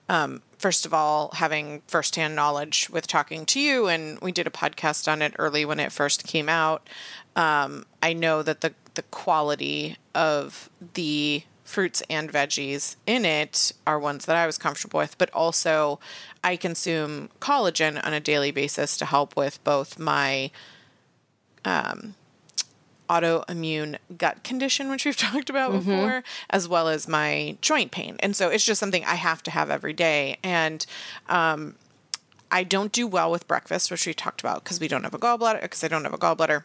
Um, first of all, having firsthand knowledge with talking to you, and we did a podcast on it early when it first came out. Um, I know that the the quality of the fruits and veggies in it are ones that I was comfortable with, but also I consume collagen on a daily basis to help with both my um, autoimmune gut condition, which we've talked about mm-hmm. before, as well as my joint pain. And so it's just something I have to have every day. And um, I don't do well with breakfast, which we talked about because we don't have a gallbladder, because I don't have a gallbladder.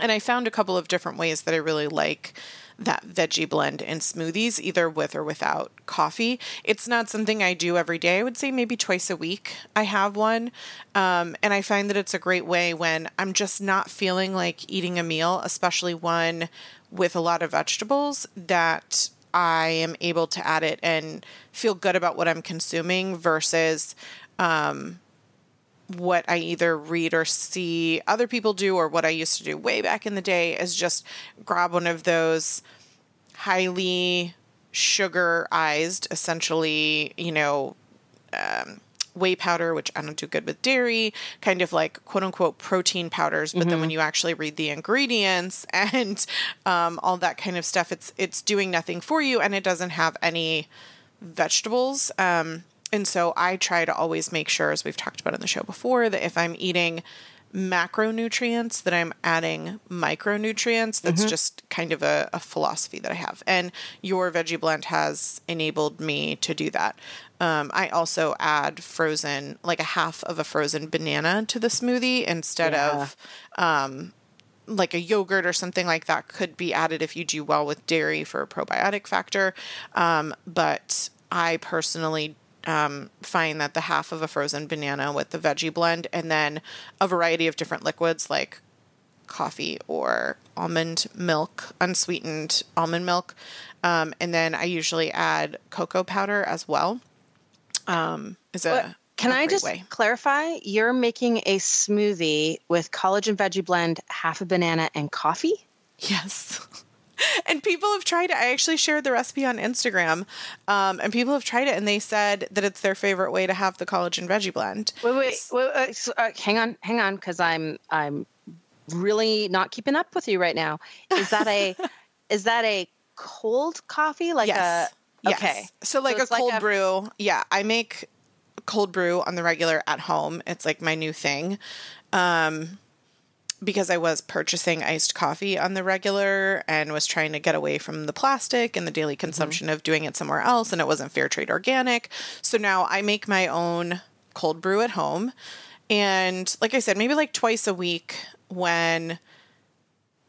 and I found a couple of different ways that I really like that veggie blend in smoothies, either with or without coffee. It's not something I do every day. I would say maybe twice a week I have one. Um, and I find that it's a great way when I'm just not feeling like eating a meal, especially one with a lot of vegetables, that I am able to add it and feel good about what I'm consuming versus. Um, what I either read or see other people do, or what I used to do way back in the day, is just grab one of those highly sugarized, essentially, you know, um, whey powder, which I don't do good with dairy, kind of like quote unquote protein powders. But mm-hmm. then when you actually read the ingredients and um, all that kind of stuff, it's it's doing nothing for you, and it doesn't have any vegetables. Um, and so I try to always make sure, as we've talked about in the show before, that if I'm eating macronutrients, that I'm adding micronutrients. That's mm-hmm. just kind of a, a, philosophy that I have. And your veggie blend has enabled me to do that. Um, I also add frozen, like a half of a frozen banana to the smoothie instead yeah. of. Um, like a yogurt or something like that could be added if you do well with dairy for a probiotic factor. Um, but I personally um, find that the half of a frozen banana with the veggie blend, and then a variety of different liquids like coffee or almond milk, unsweetened almond milk. Um, and then I usually add cocoa powder as well. Um, is a can I just way. clarify? You're making a smoothie with collagen veggie blend, half a banana, and coffee. Yes. and people have tried it. I actually shared the recipe on Instagram, um, and people have tried it, and they said that it's their favorite way to have the collagen veggie blend. Wait, wait, wait, wait so, uh, hang on, hang on, because I'm I'm really not keeping up with you right now. Is that a is that a cold coffee? Like yes. a okay, so like so a cold like a, brew. Yeah, I make cold brew on the regular at home. It's like my new thing. Um, because I was purchasing iced coffee on the regular and was trying to get away from the plastic and the daily mm-hmm. consumption mm-hmm. of doing it somewhere else, and it wasn't fair trade organic. So now I make my own cold brew at home. And like I said, maybe like twice a week when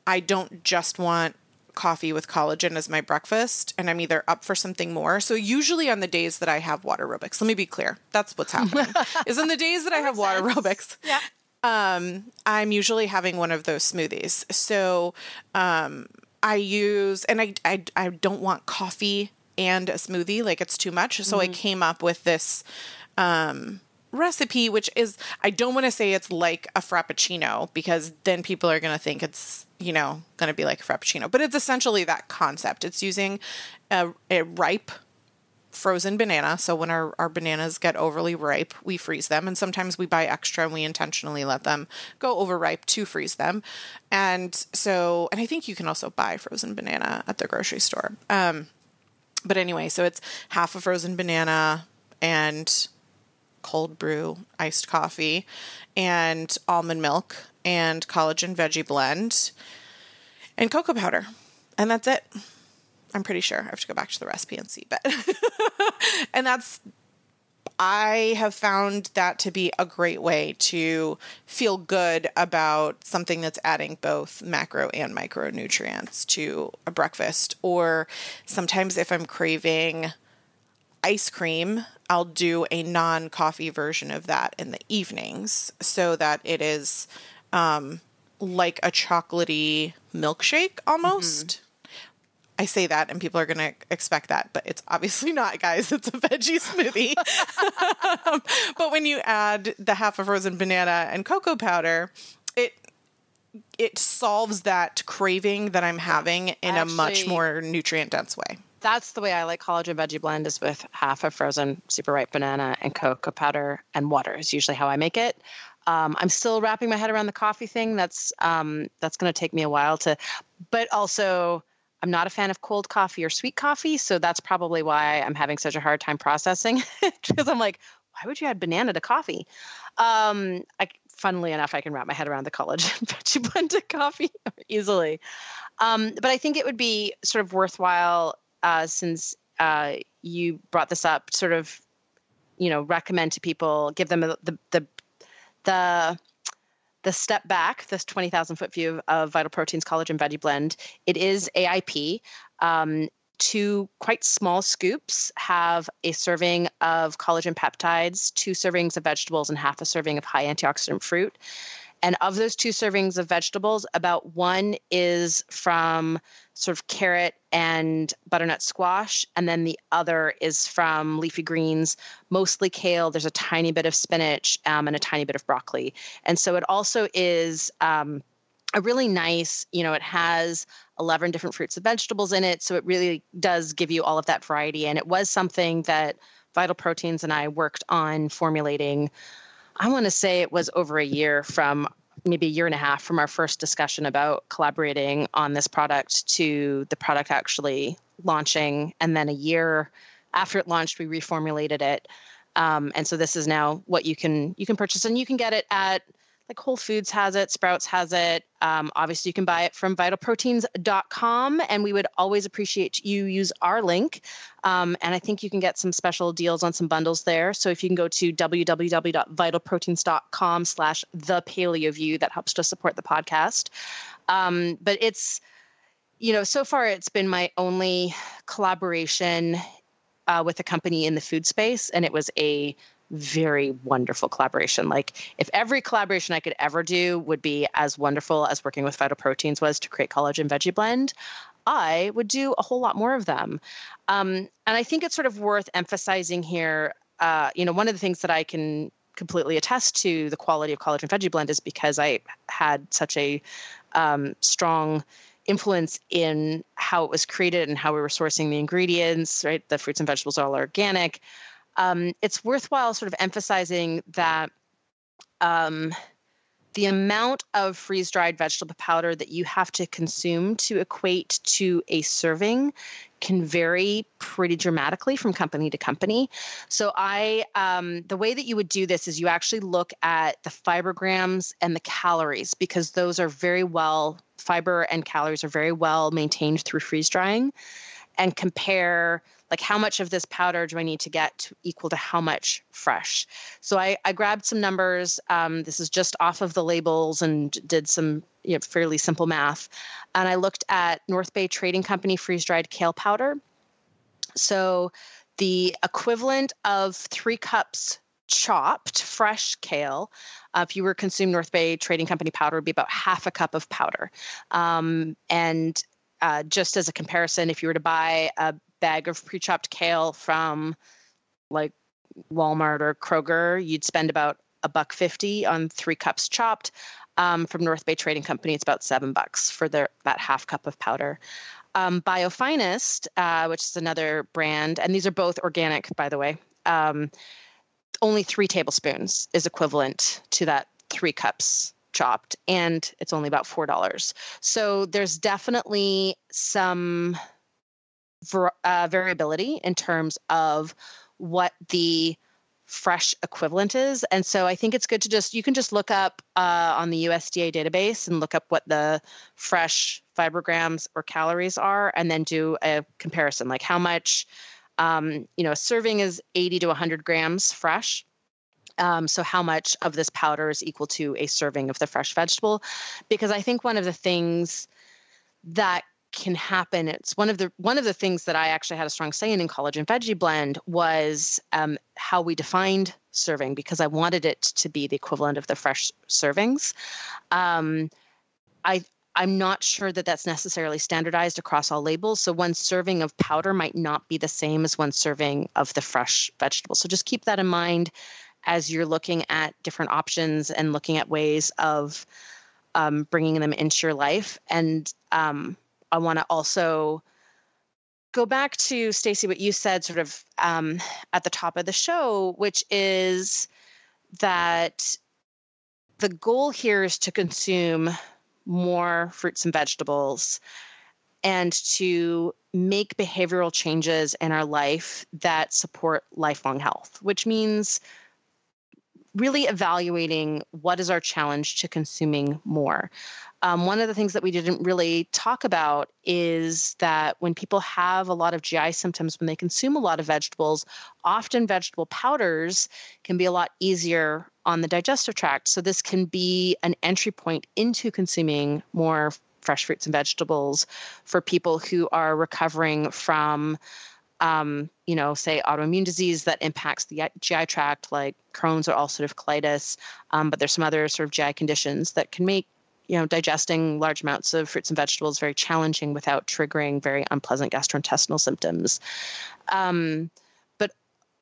I don't just want coffee with collagen as my breakfast and I'm either up for something more. So usually on the days that I have water aerobics, let me be clear, that's what's happening. is on the days that I have water aerobics. Yeah um, I'm usually having one of those smoothies. So um, I use, and I, I, I don't want coffee and a smoothie, like it's too much. So mm-hmm. I came up with this um, recipe, which is, I don't want to say it's like a Frappuccino because then people are going to think it's, you know, going to be like a Frappuccino, but it's essentially that concept. It's using a, a ripe frozen banana. So when our, our bananas get overly ripe, we freeze them. And sometimes we buy extra and we intentionally let them go overripe to freeze them. And so, and I think you can also buy frozen banana at the grocery store. Um, but anyway, so it's half a frozen banana and cold brew iced coffee and almond milk and collagen veggie blend and cocoa powder. And that's it. I'm pretty sure. I have to go back to the recipe and see, but and that's I have found that to be a great way to feel good about something that's adding both macro and micronutrients to a breakfast. Or sometimes if I'm craving ice cream, I'll do a non coffee version of that in the evenings so that it is um, like a chocolatey milkshake almost. Mm-hmm. I say that and people are going to expect that, but it's obviously not, guys. It's a veggie smoothie. but when you add the half a frozen banana and cocoa powder, it it solves that craving that I'm having in Actually, a much more nutrient dense way. That's the way I like collagen veggie blend is with half a frozen super ripe banana and cocoa powder and water is usually how I make it. Um, I'm still wrapping my head around the coffee thing. That's um, that's going to take me a while to, but also I'm not a fan of cold coffee or sweet coffee, so that's probably why I'm having such a hard time processing because I'm like, why would you add banana to coffee? Um, I, funnily enough, I can wrap my head around the collagen veggie blended coffee easily. Um, but I think it would be sort of worthwhile uh, since uh, you brought this up, sort of, you know, recommend to people, give them the the the the step back, this 20,000 foot view of Vital Proteins Collagen Veggie Blend, it is AIP. Um, two quite small scoops have a serving of collagen peptides, two servings of vegetables, and half a serving of high antioxidant fruit. And of those two servings of vegetables, about one is from sort of carrot and butternut squash. And then the other is from leafy greens, mostly kale. There's a tiny bit of spinach um, and a tiny bit of broccoli. And so it also is. Um, a really nice, you know, it has 11 different fruits and vegetables in it. So it really does give you all of that variety. And it was something that Vital Proteins and I worked on formulating I want to say it was over a year from maybe a year and a half from our first discussion about collaborating on this product to the product actually launching. And then a year after it launched, we reformulated it. Um, and so this is now what you can you can purchase, and you can get it at like Whole Foods has it, Sprouts has it. Um, obviously, you can buy it from vitalproteins.com, and we would always appreciate you use our link. Um, and I think you can get some special deals on some bundles there. So if you can go to www.vitalproteins.com slash the paleo view, that helps to support the podcast. Um, but it's, you know, so far it's been my only collaboration uh, with a company in the food space, and it was a very wonderful collaboration. Like if every collaboration I could ever do would be as wonderful as working with Vital Proteins was to create collagen veggie blend, I would do a whole lot more of them. Um, and I think it's sort of worth emphasizing here. Uh, you know, one of the things that I can completely attest to the quality of collagen veggie blend is because I had such a um, strong influence in how it was created and how we were sourcing the ingredients. Right, the fruits and vegetables are all organic um, it's worthwhile sort of emphasizing that um, the amount of freeze dried vegetable powder that you have to consume to equate to a serving can vary pretty dramatically from company to company. So, I um, the way that you would do this is you actually look at the fiber grams and the calories because those are very well fiber and calories are very well maintained through freeze drying, and compare like how much of this powder do I need to get to equal to how much fresh? So I, I grabbed some numbers. Um, this is just off of the labels and did some you know, fairly simple math. And I looked at North Bay Trading Company freeze dried kale powder. So the equivalent of three cups chopped fresh kale uh, if you were to consume north bay trading company powder would be about half a cup of powder um, and uh, just as a comparison if you were to buy a bag of pre-chopped kale from like Walmart or Kroger, you'd spend about a buck fifty on three cups chopped. Um, from North Bay Trading Company, it's about seven bucks for their that half cup of powder. Um, Biofinest, uh, which is another brand, and these are both organic, by the way. Um, only three tablespoons is equivalent to that three cups chopped, and it's only about four dollars. So there's definitely some uh, variability in terms of what the fresh equivalent is. And so I think it's good to just, you can just look up uh, on the USDA database and look up what the fresh fibergrams or calories are and then do a comparison like how much, um, you know, a serving is 80 to 100 grams fresh. Um, so how much of this powder is equal to a serving of the fresh vegetable? Because I think one of the things that can happen. It's one of the one of the things that i actually had a strong say in in collagen veggie blend was um, how we defined serving because i wanted it to be the equivalent of the fresh servings. Um, i i'm not sure that that's necessarily standardized across all labels so one serving of powder might not be the same as one serving of the fresh vegetable. So just keep that in mind as you're looking at different options and looking at ways of um, bringing them into your life. And um, I want to also go back to Stacy, what you said sort of um, at the top of the show, which is that the goal here is to consume more fruits and vegetables and to make behavioral changes in our life that support lifelong health, which means really evaluating what is our challenge to consuming more. Um, one of the things that we didn't really talk about is that when people have a lot of GI symptoms, when they consume a lot of vegetables, often vegetable powders can be a lot easier on the digestive tract. So, this can be an entry point into consuming more fresh fruits and vegetables for people who are recovering from um, you know, say autoimmune disease that impacts the GI tract, like Crohn's or ulcerative colitis. Um, but there's some other sort of GI conditions that can make, you know, digesting large amounts of fruits and vegetables very challenging without triggering very unpleasant gastrointestinal symptoms. Um, but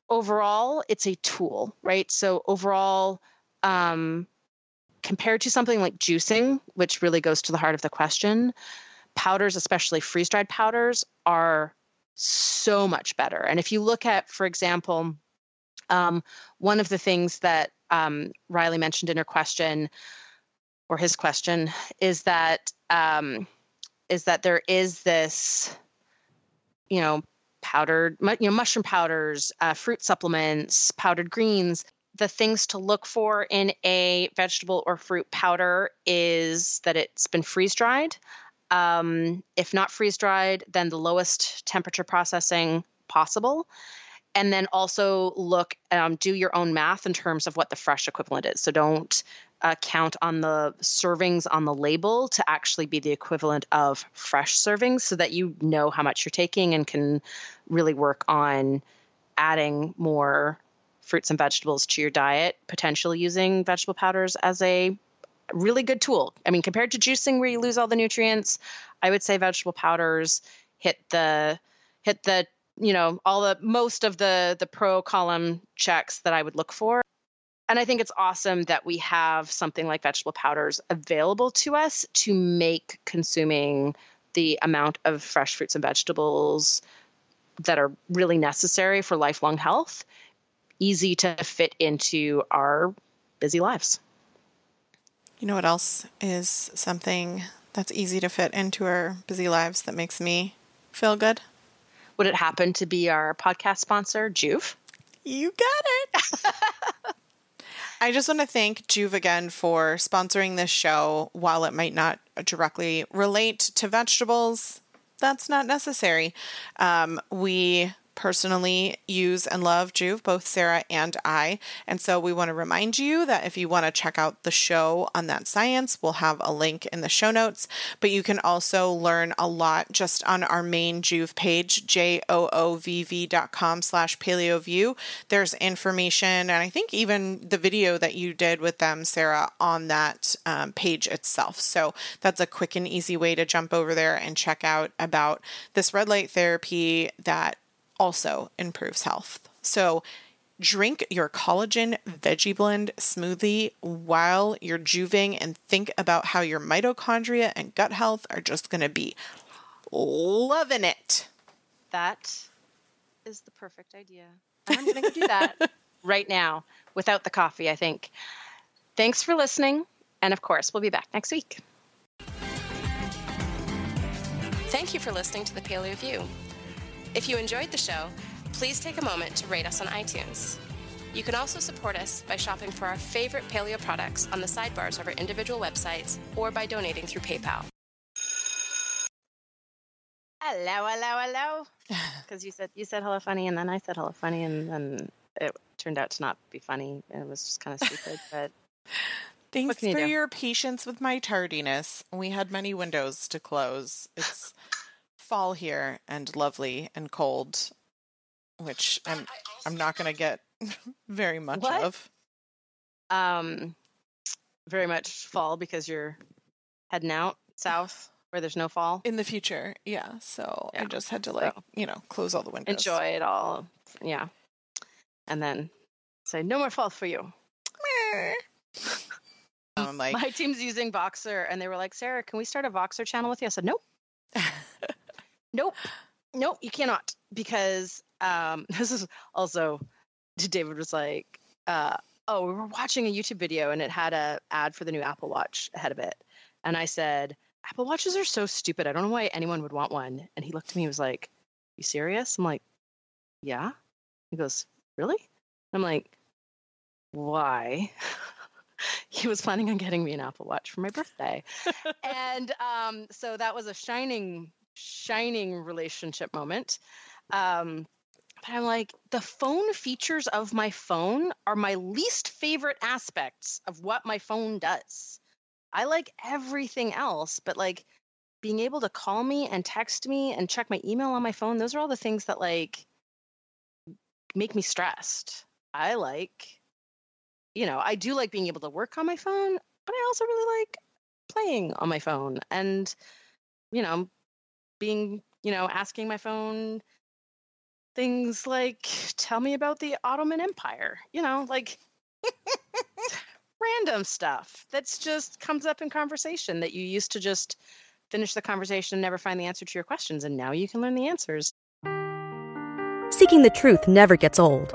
overall, it's a tool, right? So overall, um, compared to something like juicing, which really goes to the heart of the question, powders, especially freeze dried powders, are so much better. And if you look at, for example, um, one of the things that um, Riley mentioned in her question or his question is that um, is that there is this, you know, powdered, you know, mushroom powders, uh, fruit supplements, powdered greens. The things to look for in a vegetable or fruit powder is that it's been freeze dried. Um, if not freeze dried, then the lowest temperature processing possible. And then also look, um, do your own math in terms of what the fresh equivalent is. So don't uh, count on the servings on the label to actually be the equivalent of fresh servings so that you know how much you're taking and can really work on adding more fruits and vegetables to your diet, potentially using vegetable powders as a really good tool. I mean, compared to juicing where you lose all the nutrients, I would say vegetable powders hit the hit the you know all the most of the the pro column checks that I would look for. And I think it's awesome that we have something like vegetable powders available to us to make consuming the amount of fresh fruits and vegetables that are really necessary for lifelong health easy to fit into our busy lives. You know what else is something that's easy to fit into our busy lives that makes me feel good? Would it happen to be our podcast sponsor, Joovv? You got it. I just want to thank Joovv again for sponsoring this show. While it might not directly relate to vegetables, that's not necessary. Um, we personally use and love Joovv, both Sarah and I. And so we want to remind you that if you want to check out the show on that science, we'll have a link in the show notes. But you can also learn a lot just on our main Joovv page, J-O-O-V-V.com slash paleoview. There's information, and I think even the video that you did with them, Sarah, on that um, page itself. So that's a quick and easy way to jump over there and check out about this red light therapy that also improves health. So, drink your collagen veggie blend smoothie while you're juving and think about how your mitochondria and gut health are just going to be loving it. That is the perfect idea. I'm going to do that right now without the coffee, I think. Thanks for listening. And of course, we'll be back next week. Thank you for listening to the Paleo View. If you enjoyed the show, please take a moment to rate us on iTunes. You can also support us by shopping for our favorite paleo products on the sidebars of our individual websites or by donating through PayPal. Hello, hello, hello. Because you said you said hello funny, and then I said hello funny, and then it turned out to not be funny. It was just kind of stupid, but. Thanks for you your patience with my tardiness. We had many windows to close. It's fall here and lovely and cold, which I'm I'm not going to get very much what? of. Um, very much fall because you're heading out south where there's no fall in the future. Yeah, so yeah. I just had to like so, you know close all the windows, enjoy it all. Yeah, and then say no more fall for you. I'm like, my team's using Voxer, and they were like, "Sarah, can we start a Voxer channel with you?" I said, "Nope." Nope. Nope, you cannot because um, this is also David was like, uh, "Oh, we were watching a YouTube video and it had a ad for the new Apple Watch ahead of it," and I said, "Apple Watches are so stupid. I don't know why anyone would want one." And he looked at me and was like, "You serious?" I'm like, "Yeah." He goes, "Really?" I'm like, why. he was planning on getting me an Apple Watch for my birthday. and um, so that was a shining, shining relationship moment. Um, but I'm like, the phone features of my phone are my least favorite aspects of what my phone does. I like everything else, but like being able to call me and text me and check my email on my phone, those are all the things that like make me stressed. I like, you know, I do like being able to work on my phone, but I also really like playing on my phone and, you know, being, you know, asking my phone things like, tell me about the Ottoman Empire, you know, like random stuff that's just comes up in conversation that you used to just finish the conversation and never find the answer to your questions. And now you can learn the answers. Seeking the truth never gets old.